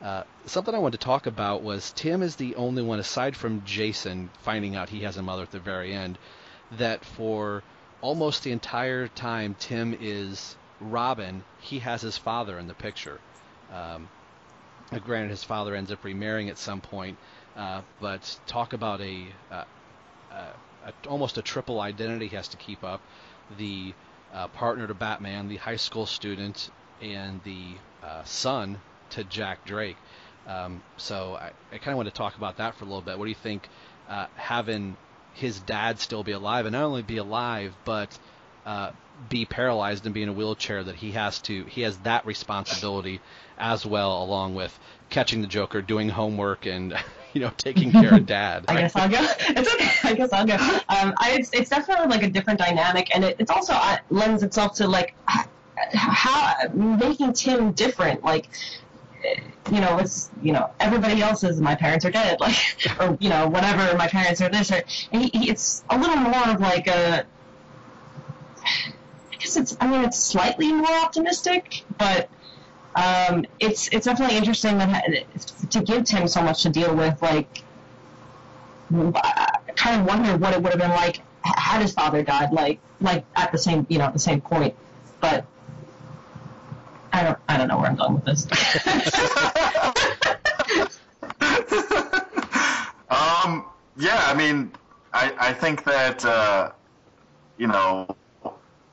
S6: Uh, something I wanted to talk about was Tim is the only one, aside from Jason finding out he has a mother at the very end, that for almost the entire time Tim is Robin, he has his father in the picture. Um, granted, his father ends up remarrying at some point, uh, but talk about a, uh, uh, a almost a triple identity he has to keep up: the uh, partner to Batman, the high school student, and the uh, son to Jack Drake. Um, so I, I kind of want to talk about that for a little bit. What do you think having his dad still be alive, and not only be alive, but uh, be paralyzed and be in a wheelchair that he has to he has that responsibility as well along with catching the joker doing homework and you know taking care of dad
S2: I guess I'll go. It's okay. I guess I'll go. Um, I, it's, it's definitely like a different dynamic, and it, it's also uh, lends itself to like how making Tim different. Like you know, it's you know everybody else's. My parents are dead, like, or you know, whatever. My parents are this, or and he, he, it's a little more of like a. I guess it's. I mean, it's slightly more optimistic, but um, it's it's definitely interesting that ha- to give Tim so much to deal with. Like, I kind of wonder what it would have been like had his father died. Like, like at the same, you know, at the same point. But I don't, I don't know where I'm going with this.
S7: Um, yeah, I mean, I, I think that uh, you know,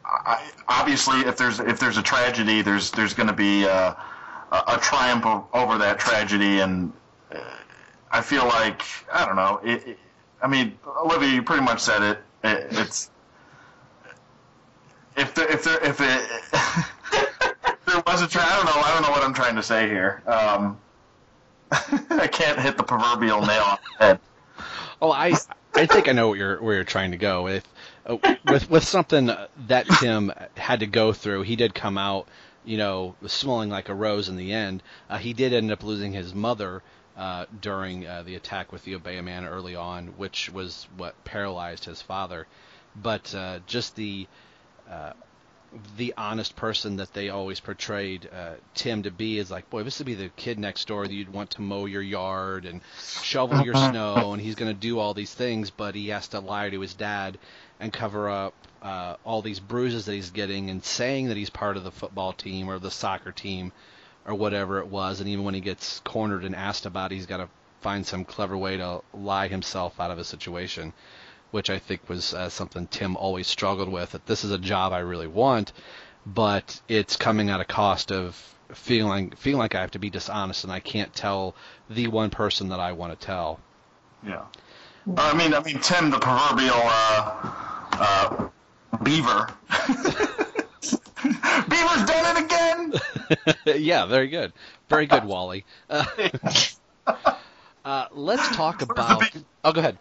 S7: I, obviously, if there's if there's a tragedy, there's there's going to be a, a triumph over that tragedy, and uh, I feel like I don't know. It, it, I mean, Olivia, you pretty much said it. it it's if there if there if it if there was a tra- I don't know. I don't know what I'm trying to say here. Um, I can't hit the proverbial nail on the head.
S6: Oh, I I think I know what you're where you're trying to go with with with something that Tim had to go through. He did come out, you know, smelling like a rose in the end. Uh, he did end up losing his mother uh, during uh, the attack with the Obeah Man early on, which was what paralyzed his father. But uh, just the uh, the honest person that they always portrayed uh, Tim to be is like, boy, this would be the kid next door that you'd want to mow your yard and shovel your snow, and he's going to do all these things, but he has to lie to his dad and cover up uh, all these bruises that he's getting and saying that he's part of the football team or the soccer team or whatever it was. And even when he gets cornered and asked about it, he's got to find some clever way to lie himself out of a situation which I think was uh, something Tim always struggled with. That this is a job I really want, but it's coming at a cost of feeling feeling like I have to be dishonest and I can't tell the one person that I want to tell.
S7: Yeah. I mean, I mean, Tim, the proverbial uh, uh, beaver. Beaver's done it again.
S6: yeah, very good, very good, Wally. Uh, uh, let's talk about. Oh, go ahead.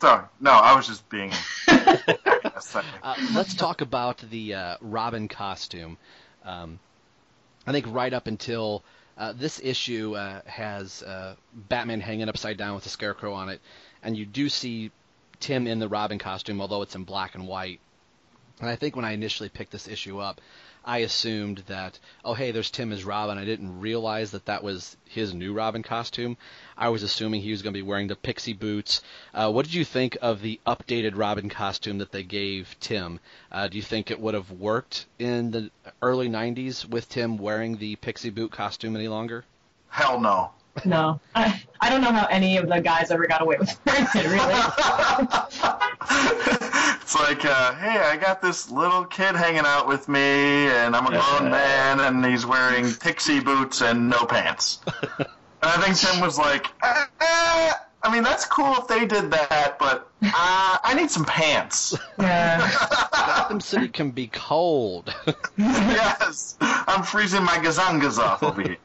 S7: Sorry, no, I was just being.
S6: Uh, let's talk about the uh, Robin costume. Um, I think right up until uh, this issue uh, has uh, Batman hanging upside down with a scarecrow on it, and you do see Tim in the Robin costume, although it's in black and white. And I think when I initially picked this issue up, I assumed that, oh, hey, there's Tim as Robin. I didn't realize that that was his new Robin costume. I was assuming he was going to be wearing the pixie boots. Uh, what did you think of the updated Robin costume that they gave Tim? Uh, do you think it would have worked in the early 90s with Tim wearing the pixie boot costume any longer?
S7: Hell no.
S2: No, I, I don't know how any of the guys ever got away with it. Really,
S7: it's like, uh, hey, I got this little kid hanging out with me, and I'm a grown man, and he's wearing pixie boots and no pants. and I think Tim was like, eh, eh, I mean, that's cool if they did that, but uh, I need some pants.
S2: yeah.
S6: Gotham City can be cold.
S7: yes, I'm freezing my gazangas off over here.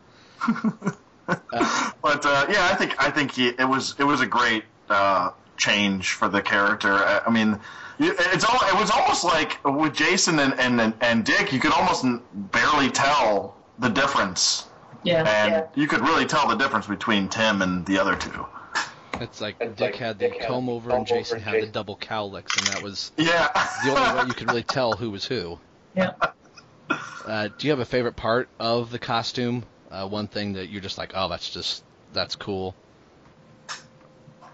S7: but uh, yeah, I think I think he, it was it was a great uh, change for the character. I, I mean, you- it's all it was almost like with Jason and and, and Dick, you could almost barely tell the difference,
S2: Yeah.
S7: and
S2: yeah.
S7: you could really tell the difference between Tim and the other two.
S6: It's like Dick had the comb over and Jason had the double cowlicks, and that was
S7: Yeah,
S6: the only way you could really tell who was who.
S2: Yeah.
S6: Uh, do you have a favorite part of the costume? Uh, one thing that you're just like, oh, that's just that's cool.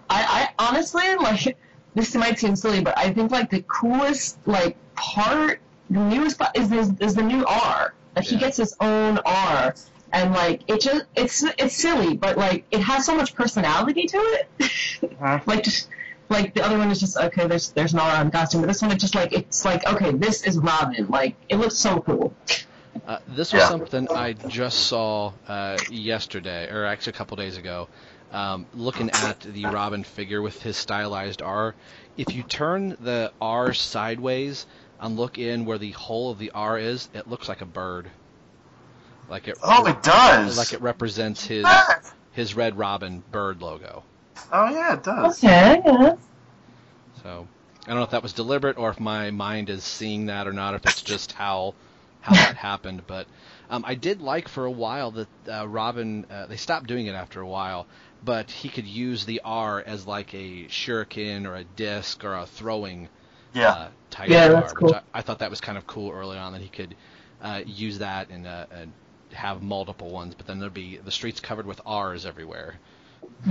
S2: I, I honestly like this might seem silly, but I think like the coolest like part, the newest part is this, is the new R. Like he gets his own R, and like it just it's it's silly, but like it has so much personality to it. like just like the other one is just okay. There's there's an R on the costume, but this one it's just like it's like okay, this is Robin. Like it looks so cool.
S6: Uh, this was
S7: Yeah.
S6: something I just saw uh, yesterday, or actually a couple days ago. Um, looking at the Robin figure with his stylized R, if you turn the R sideways and look in where the hole of the R is, it looks like a bird. Like it,
S7: oh, it does.
S6: like it represents his his Red Robin bird logo.
S7: Oh yeah, it does.
S2: Okay. Yeah.
S6: So I don't know if that was deliberate or if my mind is seeing that or not, if it's just how how that happened. But Um, I did like for a while that uh, Robin. Uh, they stopped doing it after a while, but he could use the R as like a shuriken or a disc or a throwing
S7: Yeah.
S6: uh, type
S2: Yeah,
S6: R,
S2: that's
S6: which. I, I thought that was kind of cool early on that he could uh, use that and, uh, and have multiple ones, but then there'd be the streets covered with R's everywhere.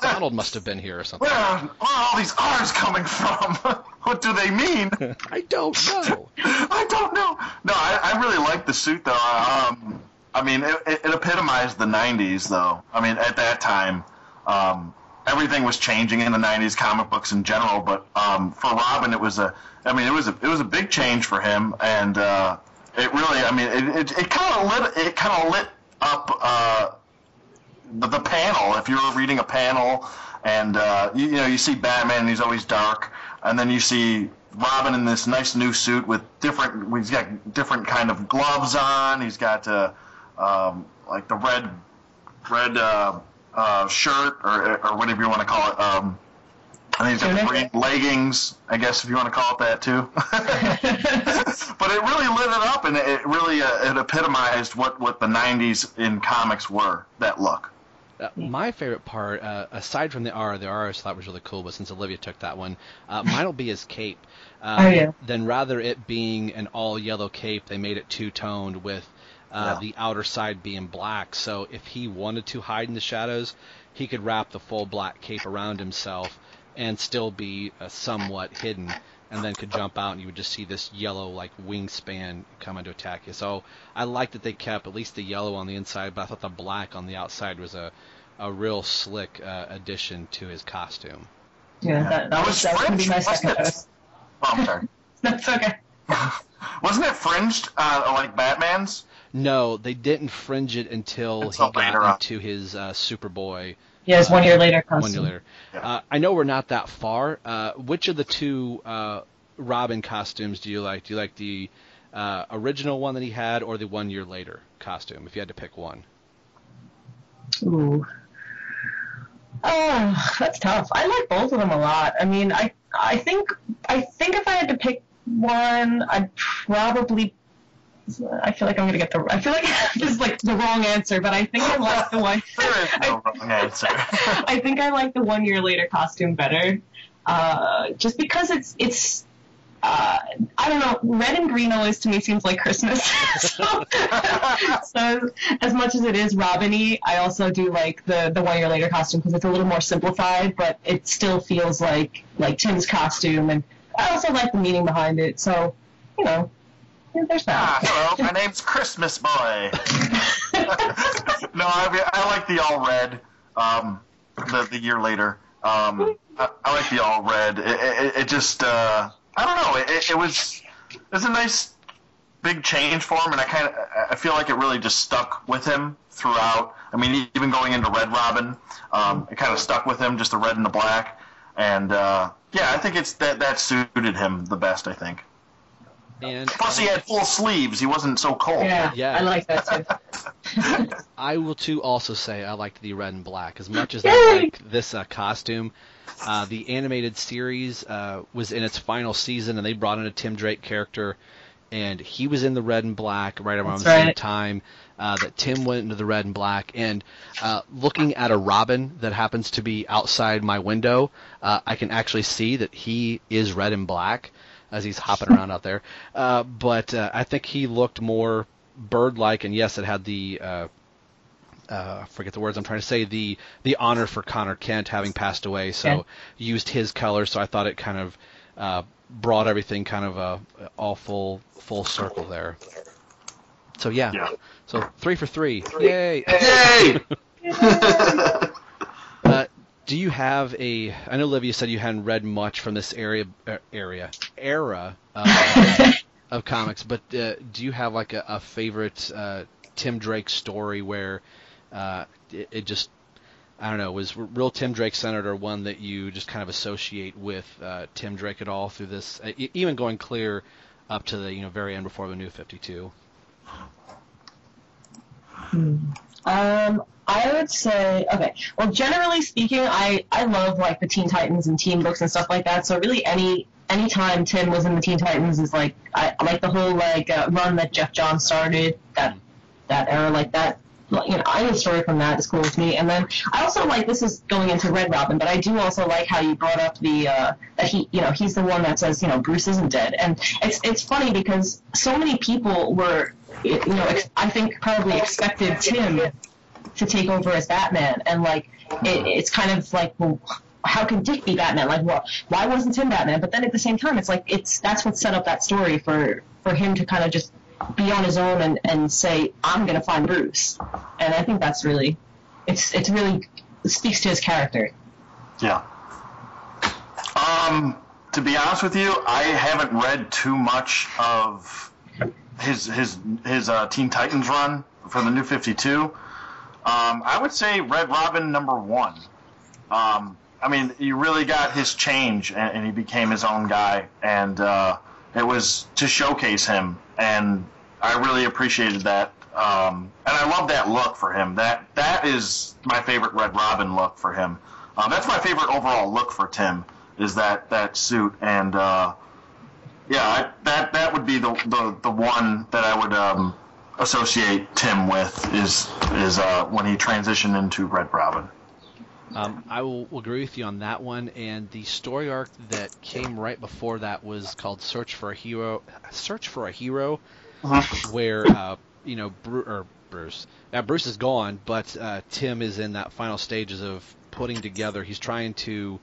S6: Donald must have been here or something.
S7: Where are, where are all these R's coming from? what do they mean?
S6: I don't know.
S7: I don't know. No, I, I really like the suit though. Um, I mean, it, it, it epitomized the '90s though. I mean, at that time, um, everything was changing in the '90s, comic books in general. But um, for Robin, it was a. I mean, it was a it was a big change for him, and uh, it really. I mean, it it, kind of lit it kind of lit up. Uh, the, the panel. If you were reading a panel, and uh, you, you know you see Batman, and he's always dark, and then you see Robin in this nice new suit with different. He's got different kind of gloves on. He's got uh, um, like the red red uh, uh, shirt or or whatever you want to call it. Um, and he's got the green leggings, I guess if you want to call it that too. but it really lit it up, and it really uh, it epitomized what what the '90s in comics were. That look.
S6: Uh, my favorite part, uh, aside from the R, the R I thought was really cool, but since Olivia took that one, uh, mine will be his cape. Uh,
S2: Oh, yeah.
S6: Then rather it being an all yellow cape, they made it two toned with uh,
S7: Yeah.
S6: the outer side being black. So if he wanted to hide in the shadows, he could wrap the full black cape around himself and still be uh, somewhat hidden. And then could jump out, and you would just see this yellow like wingspan coming to attack you. So I like that they kept at least the yellow on the inside, but I thought the black on the outside was a a real slick uh, addition to his costume.
S2: Yeah, that, that was, that was gonna be my second
S7: wasn't it? Oh, I'm sorry.
S2: That's okay.
S7: Wasn't it fringed uh, like Batman's?
S6: No, they didn't fringe it until he
S7: Until
S6: got
S7: later on.
S6: into his uh, Superboy
S2: Yeah, it's one year later.
S6: one year later.
S7: Yeah.
S6: Uh, I know we're not that far. Uh, which of the two uh, Robin costumes do you like? Do you like the uh, original one that he had, or the one year later costume? If you had to pick one.
S2: Ooh. Oh, that's tough. I like both of them a lot. I mean, I I think I think if I had to pick one, I'd probably. I feel like I'm gonna get the. I feel like this is like the wrong answer, but I think I like the one.
S7: There is no wrong answer.
S2: I think I like the one year later costume better, uh, just because it's it's. Uh, I don't know. Red and green always to me seems like Christmas. so, so as much as it is Robin-y, I also do like the the one year later costume because it's a little more simplified, but it still feels like like Tim's costume, and I also like the meaning behind it. So, you know, there's
S7: Ah, hello, my name's Christmas Boy. no, I, mean, I like the all red. Um, the the year later. Um, I, I like the all red. It, it, it just uh, I don't know. It, it, it was it was a nice big change for him, and I kind of I feel like it really just stuck with him throughout. I mean, even going into Red Robin, um, it kind of stuck with him, just the red and the black. And uh, yeah, I think it's that that suited him the best. I think.
S6: And
S7: Plus, he had full sleeves. He wasn't so cold.
S2: Yeah,
S6: Yeah.
S2: I like that too.
S6: I will too also say I liked the red and black as much as
S2: Yay!
S6: I like this uh, costume. Uh, the animated series uh, was in its final season, and they brought in a Tim Drake character, and he was in the red and black right around
S2: That's
S6: the same time uh, that Tim went into the red and black. And uh, looking at a Robin that happens to be outside my window, uh, I can actually see that he is red and black as he's hopping around out there. Uh, but uh, I think he looked more bird-like, and yes, it had the uh, uh, I forget the words I'm trying to say the the honor for Conner Kent having passed away, so
S2: Yeah.
S6: used his color. So I thought it kind of uh, brought everything kind of uh, all full full circle there. So yeah,
S7: Yeah.
S6: so three for three, yay!
S7: Yay!
S6: Uh, do you have a? I know Olivia said you hadn't read much from this area uh, area era uh, of comics, but uh, do you have like a, a favorite uh, Tim Drake story where uh, it, it just I don't know was real Tim Drake centered, or one that you just kind of associate with uh, Tim Drake at all through this, uh, e- even going clear up to the you know very end before the New Fifty Two.
S2: Um, I would say okay. Well, generally speaking, I I love like the Teen Titans and teen books and stuff like that. So really, any any time Tim was in the Teen Titans is like I, like the whole like uh, run that Geoff Johns started. That that era, like that. You know, any story from that is cool with me. And then I also like this is going into Red Robin, but I do also like how you brought up the uh, that he, you know, he's the one that says, you know, Bruce isn't dead. And it's it's funny because so many people were, you know, ex- I think probably expected Tim to take over as Batman, and like it, it's kind of like, well, how can Dick be Batman? Like, well, why wasn't Tim Batman? But then at the same time, it's like it's that's what set up that story for for him to kind of just be on his own and and say, I'm gonna find Bruce, and I think that's really, it's it's really it speaks to his character.
S7: Yeah. Um, to be honest with you, I haven't read too much of his his his uh, Teen Titans run for the New Fifty Two. Um, I would say Red Robin number one. Um, I mean, he really got his change, and, and he became his own guy, and uh, it was to showcase him, and I really appreciated that. Um, and I love that look for him. That that is my favorite Red Robin look for him. Um, that's my favorite overall look for Tim is that that suit, and uh, yeah, I, that that would be the, the the one that I would um, associate Tim with is is uh, when he transitioned into Red Robin.
S6: Um, I will agree with you on that one. And the story arc that came right before that was called "Search for a Hero." Search for a Hero, where uh, you know Bru- or Bruce. Uh, Bruce is gone, but uh, Tim is in that final stages of putting together. He's trying to.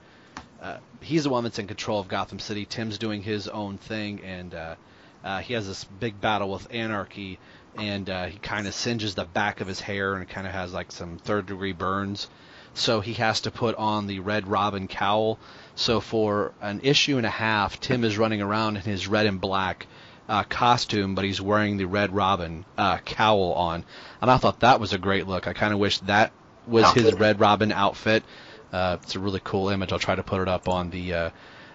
S6: Uh, he's the one that's in control of Gotham City. Tim's doing his own thing, and uh, uh, he has this big battle with Anarchy, and uh, he kind of singes the back of his hair and kind of has like some third degree burns. So he has to put on the Red Robin cowl. So for an issue and a half, Tim is running around in his red and black uh, costume, but he's wearing the Red Robin uh, cowl on, and I thought that was a great look. I kind of wish that was his Red Robin outfit. Uh, it's a really cool image. I'll try to put it up on the uh,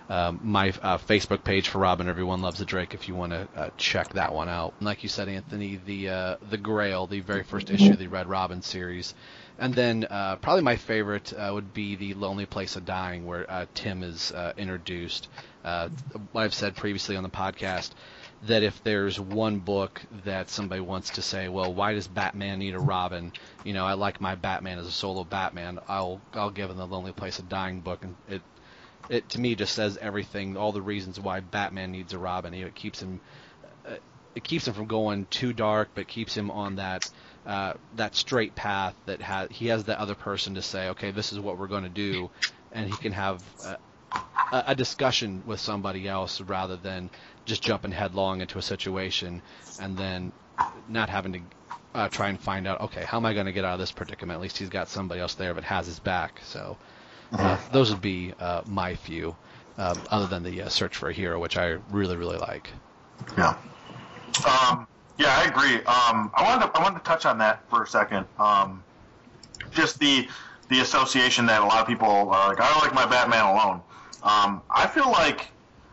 S6: um, my uh, Facebook page for Robin. Everyone loves a Drake. If you want to uh, check that one out. And like you said, Anthony, the uh, the Grail, the very first issue of the Red Robin series, and then uh, probably my favorite uh, would be the Lonely Place of Dying, where uh, Tim is introduced. I've said previously on the podcast that if there's one book that somebody wants to say, well, why does Batman need a Robin? You know, I like my Batman as a solo Batman. I'll I'll give him the Lonely Place of Dying book, and it it to me just says everything, all the reasons why Batman needs a Robin. It keeps him uh, it keeps him from going too dark, but keeps him on that uh, that straight path that has he has that other person to say, okay, this is what we're going to do, and he can have a, a discussion with somebody else rather than just jumping headlong into a situation and then not having to uh, try and find out, okay, how am I going to get out of this predicament? At least he's got somebody else there that has his back. So uh, those would be uh, my few, um, other than the uh, search for a hero, which I really, really like.
S7: Yeah. Um, yeah, I agree. Um, I wanted to, I wanted to touch on that for a second. Um, just the the association that a lot of people are like, I don't like my Batman alone. Um, I feel like,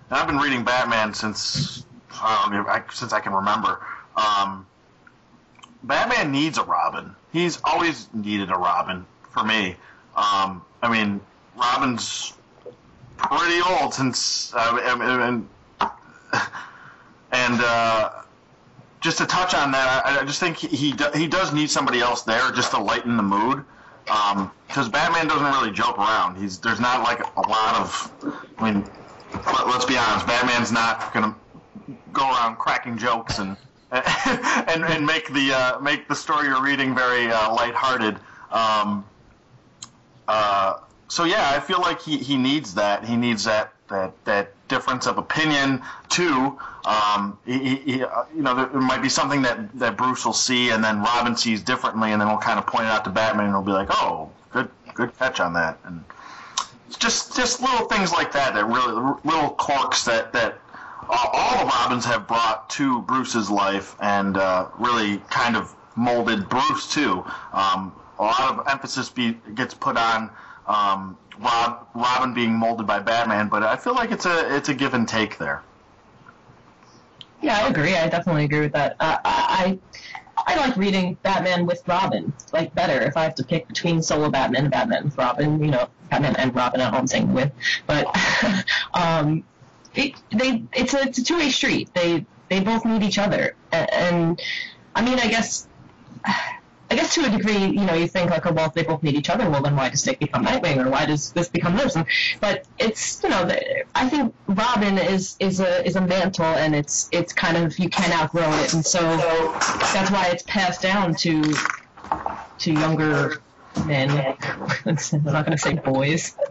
S7: and I've been reading Batman since I don't know, I, since I can remember. Um, Batman needs a Robin. He's always needed a Robin for me. Um, I mean, Robin's pretty old since uh, mean, and uh, just to touch on that, I, I just think he he, do, he does need somebody else there just to lighten the mood. Because Batman doesn't really joke around. He's there's not like a lot of. I mean, let, let's be honest. Batman's not gonna go around cracking jokes and and, and make the uh, make the story you're reading very uh, lighthearted. Um, uh, so yeah, I feel like he, he needs that. He needs that that that difference of opinion too. Um, he, he, uh, you know, there, there might be something that that Bruce will see, and then Robin sees differently, and then we'll kind of point it out to Batman, and he'll be like, "Oh, good good catch on that." And just just little things like that that really little quirks that that uh, all the Robins have brought to Bruce's life, and uh, really kind of molded Bruce too. Um, a lot of emphasis be, gets put on um, Rob, Robin being molded by Batman, but I feel like it's a it's a give and take there.
S2: Yeah, I agree. I definitely agree with that. Uh, I I like reading Batman with Robin like better if I have to pick between solo Batman and Batman with Robin. You know, Batman and Robin. I am saying with, but um, it, they it's a it's a two way street. They they both need each other, and, and I mean, I guess I guess to a degree, you know, you think like, oh, well, if they both need each other, well, then why does Dick become Nightwing, or why does this become this? But it's, you know, I think Robin is is a is a mantle, and it's it's kind of you can't outgrow it, and so that's why it's passed down to to younger men. I'm not going to say boys.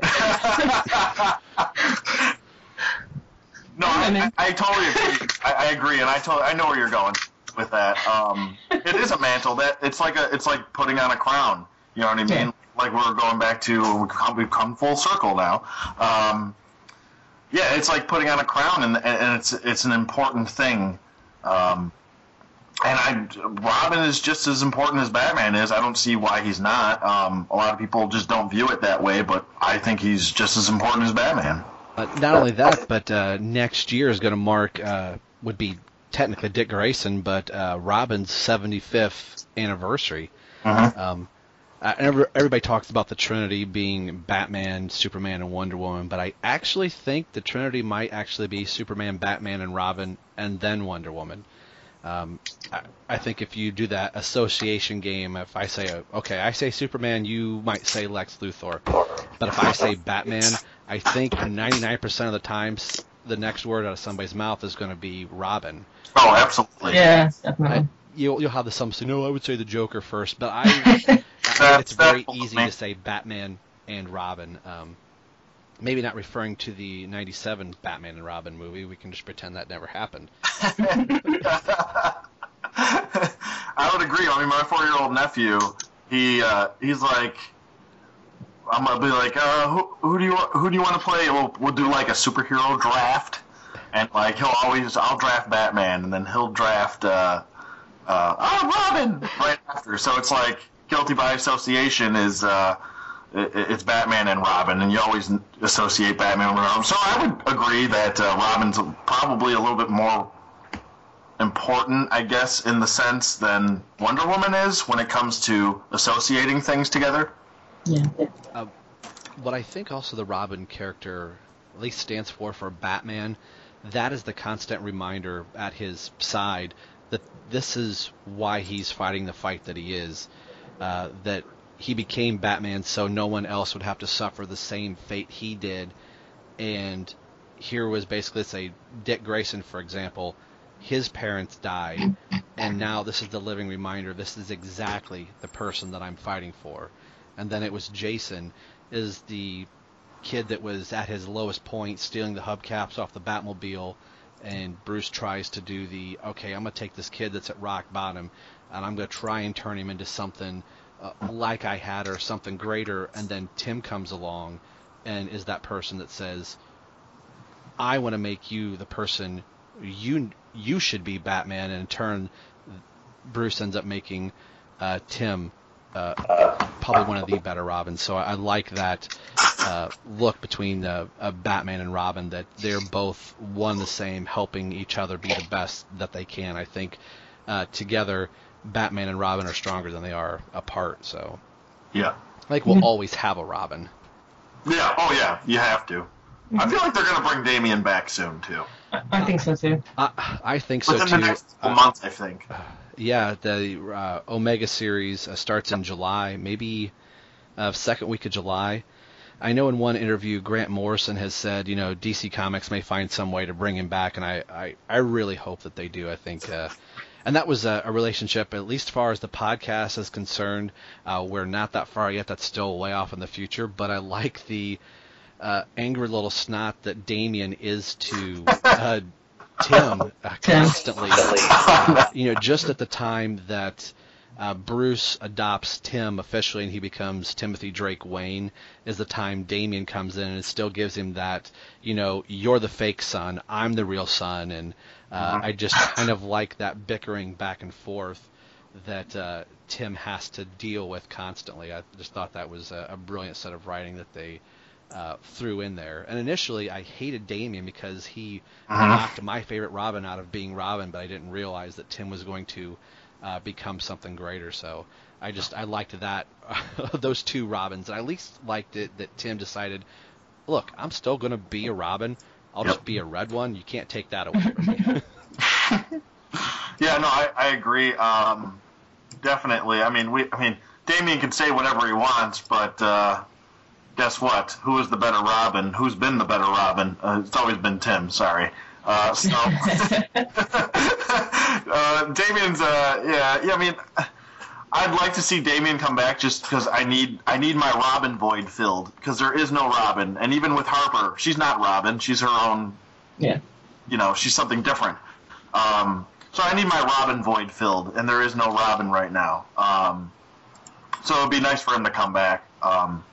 S7: No, I, I, I totally agree. I, I agree, and I totally I know where you're going with that. Um, it is a mantle that it's like a it's like putting on a crown. You know what I mean?
S2: Yeah.
S7: Like we're going back to we've come, we've come full circle now. Um, yeah, it's like putting on a crown, and, and it's it's an important thing. Um, and I, Robin is just as important as Batman is. I don't see why he's not. Um, a lot of people just don't view it that way, but I think he's just as important as Batman.
S6: Uh, not only that, but uh, next year is going to mark uh, would be technically Dick Grayson, but uh, Robin's 75th anniversary.
S7: Mhm.
S6: Um, every- everybody talks about the Trinity being Batman, Superman, and Wonder Woman, but I actually think the Trinity might actually be Superman, Batman, and Robin, and then Wonder Woman. Um, I, I think if you do that association game, if I say, okay, I say Superman, you might say Lex Luthor. But if I say Batman, I think 99% of the times the next word out of somebody's mouth is going to be Robin.
S7: Oh, absolutely.
S2: Yeah, definitely.
S6: I, you'll, you'll have the some say, no, I would say the Joker first, but I, I think it's very
S7: That's-
S6: easy to say Batman and Robin. Um, maybe not referring to the 97 Batman and Robin movie. We can just pretend that never happened.
S7: I would agree. I mean, my four-year-old nephew, he uh, he's like, I'm gonna be like, uh, who, who do you who do you want to play? We'll we'll do like a superhero draft, and like he'll always I'll draft Batman, and then he'll draft uh, uh, oh Robin right after. So it's like guilty by association is. Uh, it- it's Batman and Robin, and you always associate Batman with Robin. So I would agree that uh, Robin's probably a little bit more important, I guess, in the sense than Wonder Woman is when it comes to associating things together.
S2: Yeah.
S6: what I think also the Robin character at least stands for for Batman, that is the constant reminder at his side that this is why he's fighting the fight that he is. Uh, that he became Batman so no one else would have to suffer the same fate he did. And here was basically say Dick Grayson, for example, his parents died, and now this is the living reminder. This is exactly the person that I'm fighting for. And then it was Jason, is the kid that was at his lowest point, stealing the hubcaps off the Batmobile, and Bruce tries to do the okay, I'm gonna take this kid that's at rock bottom, and I'm gonna try and turn him into something uh, like I had or something greater, and then Tim comes along, and is that person that says, I want to make you the person you you should be Batman, and in turn, Bruce ends up making uh, Tim uh, probably one of the better Robins. So I, I like that uh, look between uh, uh, Batman and Robin that they're both one the same, helping each other be the best that they can. I think uh, together, Batman and Robin are stronger than they are apart. So
S7: Yeah.
S6: like we'll always have a Robin.
S7: Yeah. Oh, yeah. You have to. I feel like they're going to bring Damian back soon too.
S2: I think so too.
S6: I, I think so
S7: Within
S6: too.
S7: the next couple
S6: Uh,
S7: months, I think.
S6: Yeah, the uh, Omega series uh, starts in July, maybe uh, second week of July. I know in one interview, Grant Morrison has said, you know, DC Comics may find some way to bring him back, and I, I, I really hope that they do. I think, uh, and that was a, a relationship, at least far as the podcast is concerned. Uh, we're not that far yet. That's still way off in the future, but I like the uh, angry little snot that Damian is to Tim uh, constantly. Uh, you know, just at the time that uh, Bruce adopts Tim officially and he becomes Timothy Drake Wayne is the time Damian comes in and it still gives him that, you know, you're the fake son, I'm the real son, and uh, I just kind of like that bickering back and forth that uh, Tim has to deal with constantly. I just thought that was a, a brilliant set of writing that they uh, threw in there. And initially, I hated Damian because he knocked my favorite Robin out of being Robin, but I didn't realize that Tim was going to uh, become something greater. So I just I liked that those two Robins. And I at least liked it that Tim decided, look, I'm still going to be a Robin. I'll just be a red one. You can't take that away from me.
S7: Yeah, no, I, I agree. Um, definitely. I mean, we. I mean, Damian can say whatever he wants, but uh, guess what? Who is the better Robin? Who's been the better Robin? Uh, it's always been Tim. Sorry. Uh, so, uh, Damian's. Uh, yeah, yeah. I mean, I'd like to see Damian come back just because I need I need my Robin void filled because there is no Robin, and even with Harper, she's not Robin. She's her own.
S2: Yeah.
S7: You know, she's something different. Um, so I need my Robin void filled, and there is no Robin right now. Um, so it'd be nice for him to come back. Um.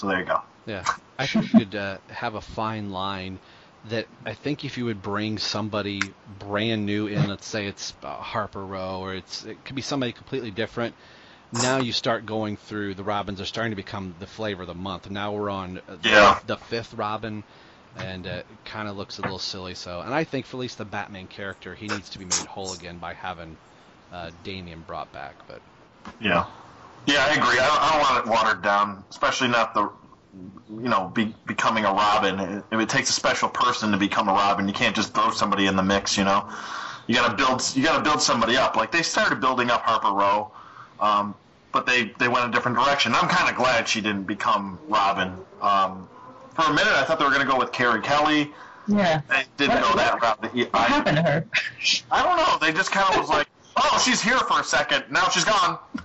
S7: So there you go.
S6: Yeah, I think you could uh, have a fine line that I think if you would bring somebody brand new in, let's say it's uh, Harper Row or it's it could be somebody completely different. Now you start going through the Robins are starting to become the flavor of the month. Now we're on uh, the,
S7: Yeah.
S6: the fifth Robin, and uh, it kind of looks a little silly. So, and I think for at least the Batman character, he needs to be made whole again by having uh, Damian brought back. But
S7: Yeah. Yeah, I agree. I don't, I don't want it watered down, especially not the, you know, be, becoming a Robin. If it takes a special person to become a Robin, you can't just throw somebody in the mix. You know, you gotta build. You gotta build somebody up. Like they started building up Harper Row, um, but they they went a different direction. I'm kind of glad she didn't become Robin. Um, for a minute, I thought they were gonna go with Carrie Kelly.
S2: Yeah.
S7: They didn't
S2: What-
S7: go that route.
S2: What
S7: I,
S2: happened to her?
S7: I don't know. They just kind of was like, oh, she's here for a second. Now she's gone.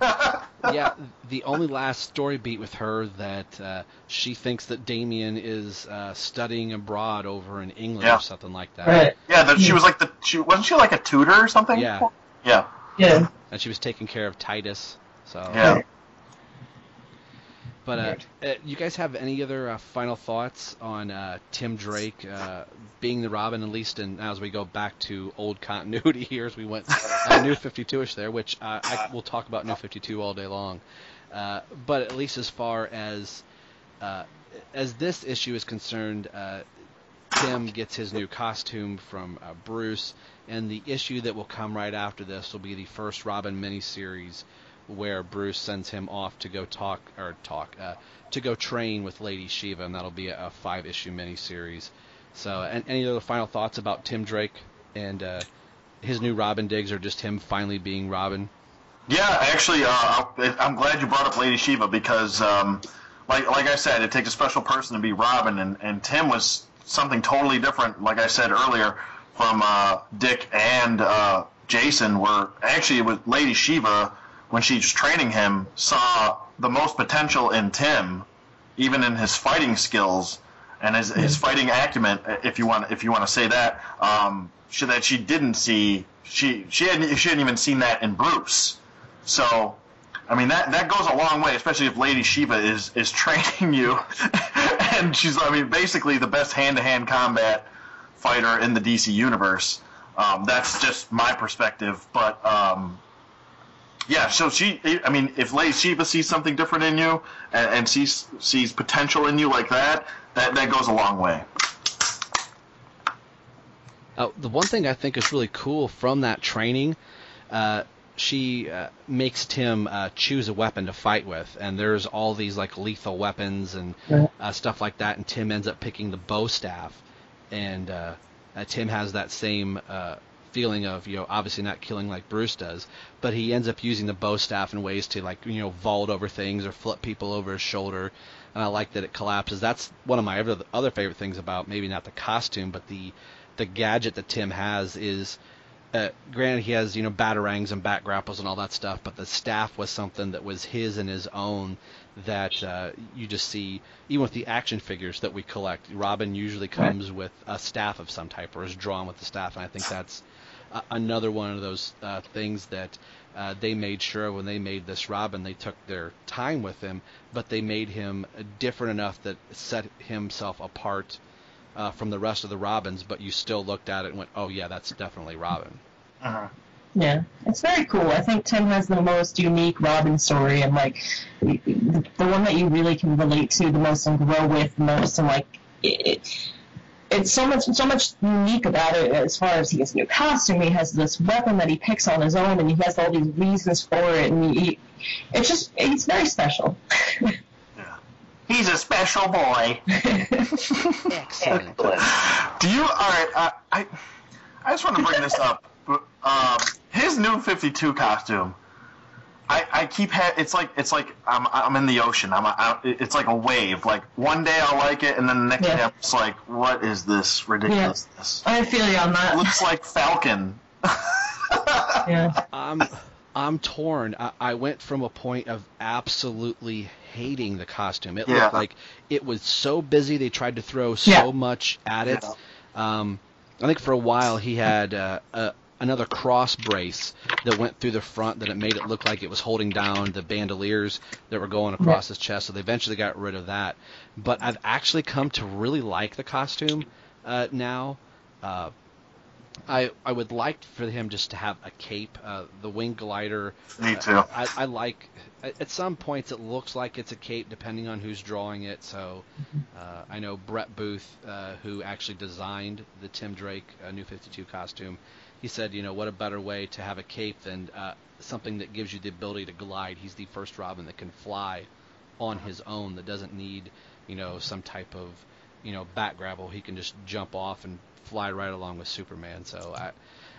S6: yeah, the only last story beat with her that uh, she thinks that Damian is uh, studying abroad over in England
S7: Yeah.
S6: or something like that.
S2: Right.
S7: Yeah, that she was like the she wasn't she like a tutor or something?
S6: Yeah.
S7: Yeah.
S2: Yeah.
S6: And she was taking care of Titus. So,
S7: Yeah.
S6: But uh, uh, you guys have any other uh, final thoughts on uh, Tim Drake uh, being the Robin, at least in, as we go back to old continuity here, as we went uh, New 52ish there, which uh, I will talk about New 52 all day long. Uh, but at least as far as uh, as this issue is concerned, uh, Tim gets his new costume from uh, Bruce, and the issue that will come right after this will be the first Robin miniseries, where Bruce sends him off to go talk or talk uh, to go train with Lady Shiva, and that'll be a, a five-issue miniseries. So, and any other final thoughts about Tim Drake and uh, his new Robin digs, or just him finally being Robin?
S7: Yeah, actually, uh, I'm glad you brought up Lady Shiva because, um, like like I said, it takes a special person to be Robin, and, and Tim was something totally different. Like I said earlier, from uh, Dick and uh, Jason, where actually it was Lady Shiva when she was training him saw the most potential in Tim, even in his fighting skills and his, his fighting acumen, if you want if you want to say that, um, she, that she didn't see. She she hadn't she hadn't even seen that in Bruce. So, I mean that that goes a long way, especially if Lady Shiva is is training you, and she's I mean basically the best hand to hand combat fighter in the DC universe. Um, that's just my perspective, but um, yeah. So she, I mean, if Lady Shiva sees something different in you and, and sees sees potential in you like that, that that goes a long way.
S6: Uh, the one thing I think is really cool from that training, uh, she uh, makes Tim uh, choose a weapon to fight with, and there's all these like lethal weapons and uh, stuff like that, and Tim ends up picking the bow staff, and uh, uh, Tim has that same uh, feeling of you know obviously not killing like Bruce does, but he ends up using the bow staff in ways to like you know vault over things or flip people over his shoulder, and I like that it collapses. That's one of my other favorite things about maybe not the costume, but the the gadget that Tim has is. Uh, granted, he has you know batarangs and bat grapples and all that stuff, but the staff was something that was his and his own that uh, you just see even with the action figures that we collect. Robin usually comes with a staff of some type or is drawn with the staff, and I think that's uh, another one of those uh, things that uh, they made sure when they made this Robin, they took their time with him, but they made him different enough that set himself apart uh, from the rest of the Robins. But you still looked at it and went, "Oh yeah, that's definitely Robin." Uh-huh.
S2: Yeah, it's very cool. I think Tim has the most unique Robin story, and like the the one that you really can relate to the most and grow with the most, and like it, it's so much so much unique about it as far as he has a new costume, he has this weapon that he picks on his own, and he has all these reasons for it, and he, it's just it's very special.
S7: He's a special boy.
S6: Excellent.
S7: Do you? All right. Uh, I I just want to bring this up. Um, his new 52 costume. I, I keep ha- it's like it's like I'm I'm in the ocean. I'm, I, it's like a wave. Like one day I'll like it, and then the next
S2: Yeah.
S7: day I'm just like, what is this ridiculousness?
S2: I feel you on
S7: It looks like Falcon.
S2: Yeah.
S6: I'm I'm torn. I, I went from a point of absolutely hating the costume. It
S7: Yeah.
S6: looked like it was so busy they tried to throw so
S2: Yeah.
S6: much at it. Um, I think for a while he had uh, a, another cross brace that went through the front that it made it look like it was holding down the bandoliers that were going across his chest. So they eventually got rid of that. But I've actually come to really like the costume uh, now. Uh, I I would like for him just to have a cape, uh, the wing glider.
S7: Me
S6: uh,
S7: too.
S6: I, I like. At at some points, it looks like it's a cape, depending on who's drawing it. So, uh, I know Brett Booth, uh, who actually designed the Tim Drake uh, New 52 costume. He said, you know, what a better way to have a cape than uh, something that gives you the ability to glide. He's the first Robin that can fly on his own. That doesn't need, you know, some type of, you know, bat grapple. He can just jump off and fly right along with Superman. So I,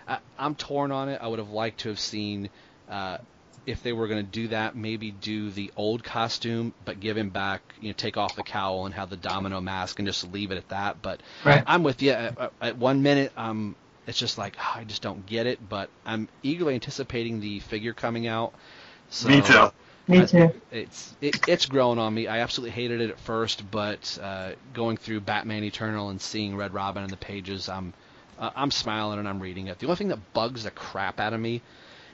S6: I I'm torn on it. I would have liked to have seen. Uh, if they were going to do that, maybe do the old costume, but give him back, you know, take off the cowl and have the domino mask and just leave it at that. But
S2: Right.
S6: I'm with you. At, at one minute, um, it's just like "Ah, I just don't get it, but I'm eagerly anticipating the figure coming out. So,
S7: Me too.
S2: Me
S6: I-
S2: too.
S6: It's it, it's grown on me. I absolutely hated it at first, but uh, going through Batman Eternal and seeing Red Robin in the pages, I'm uh, I'm smiling and I'm reading it. The only thing that bugs the crap out of me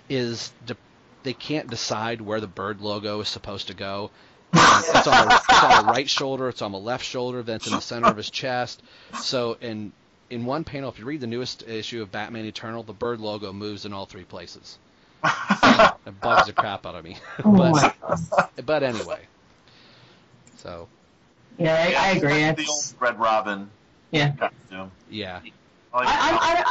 S6: is the, they can't decide where the bird logo is supposed to go. It's, on the, it's on the right shoulder, it's on the left shoulder, then it's in the center of his chest. So in in one panel, if you read the newest issue of Batman Eternal, the bird logo moves in all three places. it bugs the crap out of me.
S2: Oh
S6: but
S2: my God.
S6: but anyway. So
S2: Yeah, I, I agree.
S7: The old Red Robin
S2: yeah.
S7: costume.
S6: yeah,
S7: I like
S2: I, I,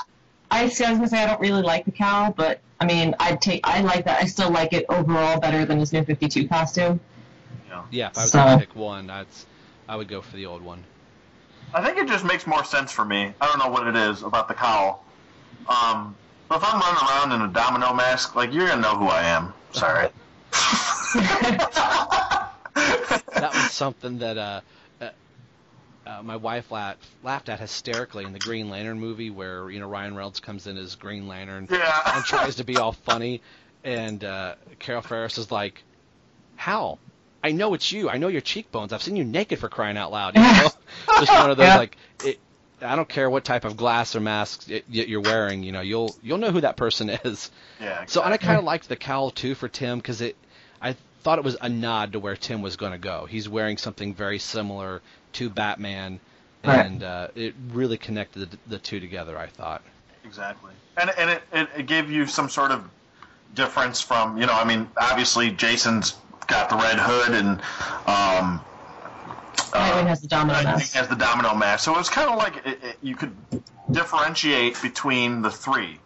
S2: I, I, see, I was gonna say I don't really like the cowl, but I mean, I take, I like that. I still like it overall better than his new 52 costume.
S6: yeah. If I was
S2: So-
S6: gonna pick one, that's I would go for the old one.
S7: I think it just makes more sense for me. I don't know what it is about the cowl. Um, but if I'm running around in a domino mask, like you're gonna know who I am. Sorry.
S6: That was something that uh, uh, uh, my wife laughed, laughed at hysterically in the Green Lantern movie, where you know Ryan Reynolds comes in as Green Lantern
S7: Yeah.
S6: and tries to be all funny, and uh, Carol Ferris is like, "How? I know it's you. I know your cheekbones. I've seen you naked for crying out loud." You know? Just one of those
S2: Yeah.
S6: like. It, I don't care what type of glass or mask it, you're wearing. You know, you'll you'll know who that person is.
S7: Yeah.
S6: So and I kind of liked the cowl too for Tim because it, I thought it was a nod to where Tim was going to go. He's wearing something very similar to Batman,
S2: Right.
S6: and uh, it really connected the, the two together. I thought.
S7: Exactly. And and it, it, it gave you some sort of difference from you know I mean obviously Jason's got the red hood and um.
S2: Nightwing has the domino
S7: Nightwing
S2: mask.
S7: has the domino mask, so it was kind of like it, it, you could differentiate between the three.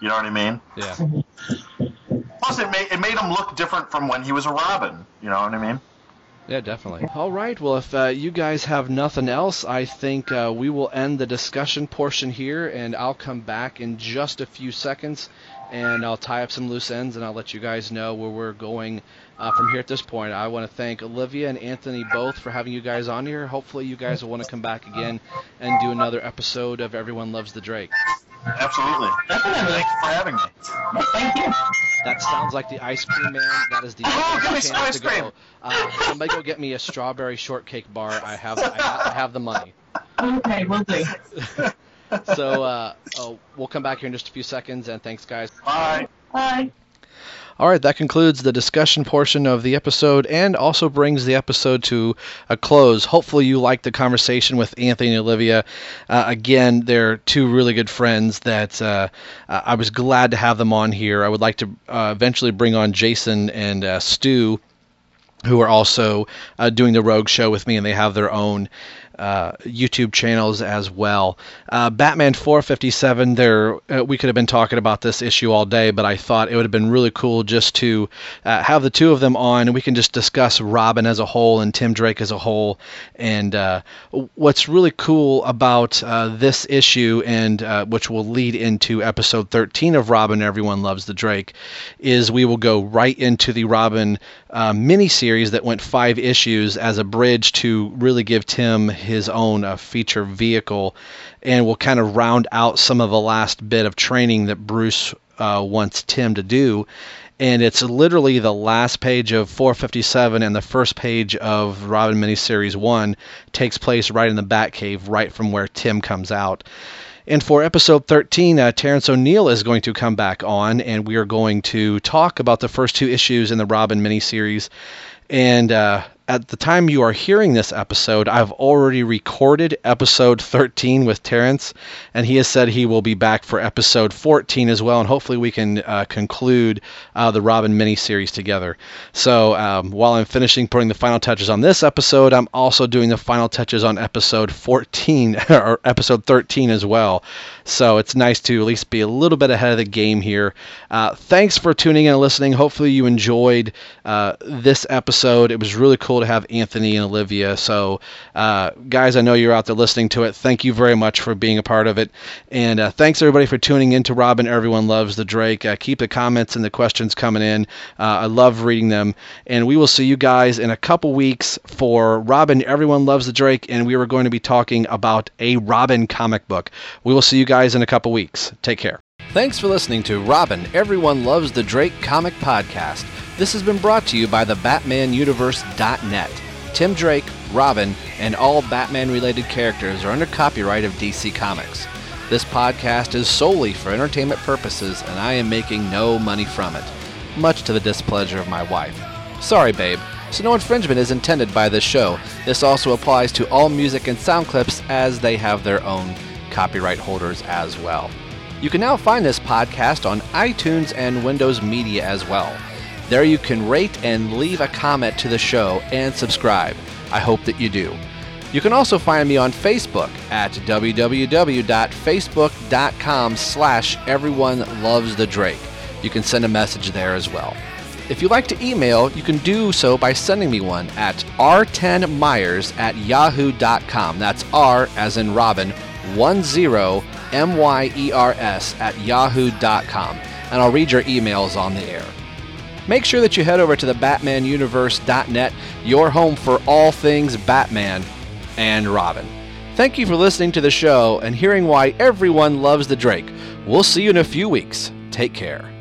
S7: You know what I mean?
S6: Yeah.
S7: Plus, it made it made him look different from when he was a Robin. You know what I mean?
S6: Yeah, definitely. All right. Well, if uh, you guys have nothing else, I think uh, we will end the discussion portion here, and I'll come back in just a few seconds, and I'll tie up some loose ends, and I'll let you guys know where we're going uh, from here at this point. I want to thank Olivia and Anthony both for having you guys on here. Hopefully, you guys will want to come back again and do another episode of Everyone Loves the Drake.
S7: Absolutely.
S2: Definitely.
S7: Thanks for having me.
S2: Thank you.
S6: That sounds like the ice cream man. That is the
S7: Oh, give me
S6: chance
S7: some ice
S6: to go. Uh, somebody go get me a strawberry shortcake bar. I have I have, I have the money.
S2: Okay, we'll do.
S6: So uh, oh, we'll come back here in just a few seconds, and thanks, guys.
S7: Bye.
S2: Bye.
S6: All right, that concludes the discussion portion of the episode and also brings the episode to a close. Hopefully, you liked the conversation with Anthony and Olivia. Uh, again, they're two really good friends that uh, uh, I was glad to have them on here. I would like to uh, eventually bring on Jason and uh, Stu who are also uh, doing the Rogue show with me, and they have their own uh, YouTube channels as well. Uh, Batman 457. There, uh, we could have been talking about this issue all day, but I thought it would have been really cool just to uh, have the two of them on, and we can just discuss Robin as a whole and Tim Drake as a whole. And uh, what's really cool about uh, this issue, and which will lead into episode 13 of Robin, Everyone Loves the Drake, is we will go right into the Robin uh, miniseries that went five issues as a bridge to really give Tim his own uh, feature vehicle, and will kind of round out some of the last bit of training that Bruce uh, wants Tim to do. And it's literally the last page of 457 and the first page of Robin miniseries one takes place right in the Batcave, right from where Tim comes out. And for episode 13, uh, Terrence O'Neill is going to come back on, and we are going to talk about the first two issues in the Robin miniseries. And uh, at the time you are hearing this episode, I've already recorded episode 13 with Terrence, and he has said he will be back for episode 14 as well, and hopefully we can uh, conclude uh, the Robin miniseries together. So um, while I'm finishing putting the final touches on this episode, I'm also doing the final touches on episode 14 or episode 13 as well. So it's nice to at least be a little bit ahead of the game here. Uh, thanks for tuning in and listening. Hopefully you enjoyed uh, this episode. It was really cool to have Anthony and Olivia. So, uh, guys, I know you're out there listening to it. Thank you very much for being a part of it. And uh, thanks everybody for tuning in to Robin. Everyone loves the Drake. Uh, keep the comments and the questions coming in. Uh, I love reading them. And we will see you guys in a couple weeks for Robin. Everyone loves the Drake. And we are going to be talking about a Robin comic book. We will see you guys in a couple weeks. Take care. Thanks for listening to Robin, Everyone Loves the Drake Comic Podcast. This has been brought to you by the BatmanUniverse.net. Tim Drake, Robin, and all Batman related characters are under copyright of DC Comics. This podcast is solely for entertainment purposes, and I am making no money from it, much to the displeasure of my wife. Sorry, babe. So, no infringement is intended by this show. This also applies to all music and sound clips as they have their own copyright holders as well. You can now find this podcast on iTunes and Windows Media as well. There you can rate and leave a comment to the show and subscribe. I hope that you do. You can also find me on Facebook at www.facebook.com slash everyone loves the Drake. You can send a message there as well. If you'd like to email, you can do so by sending me one at r10myers at yahoo.com. That's R as in Robin, 10 M-Y-E-R-S at yahoo.com, and I'll read your emails on the air. Make sure that you head over to the BatmanUniverse.net, your home for all things Batman and Robin. Thank you for listening to the show and hearing why everyone loves the Drake. We'll see you in a few weeks. Take care.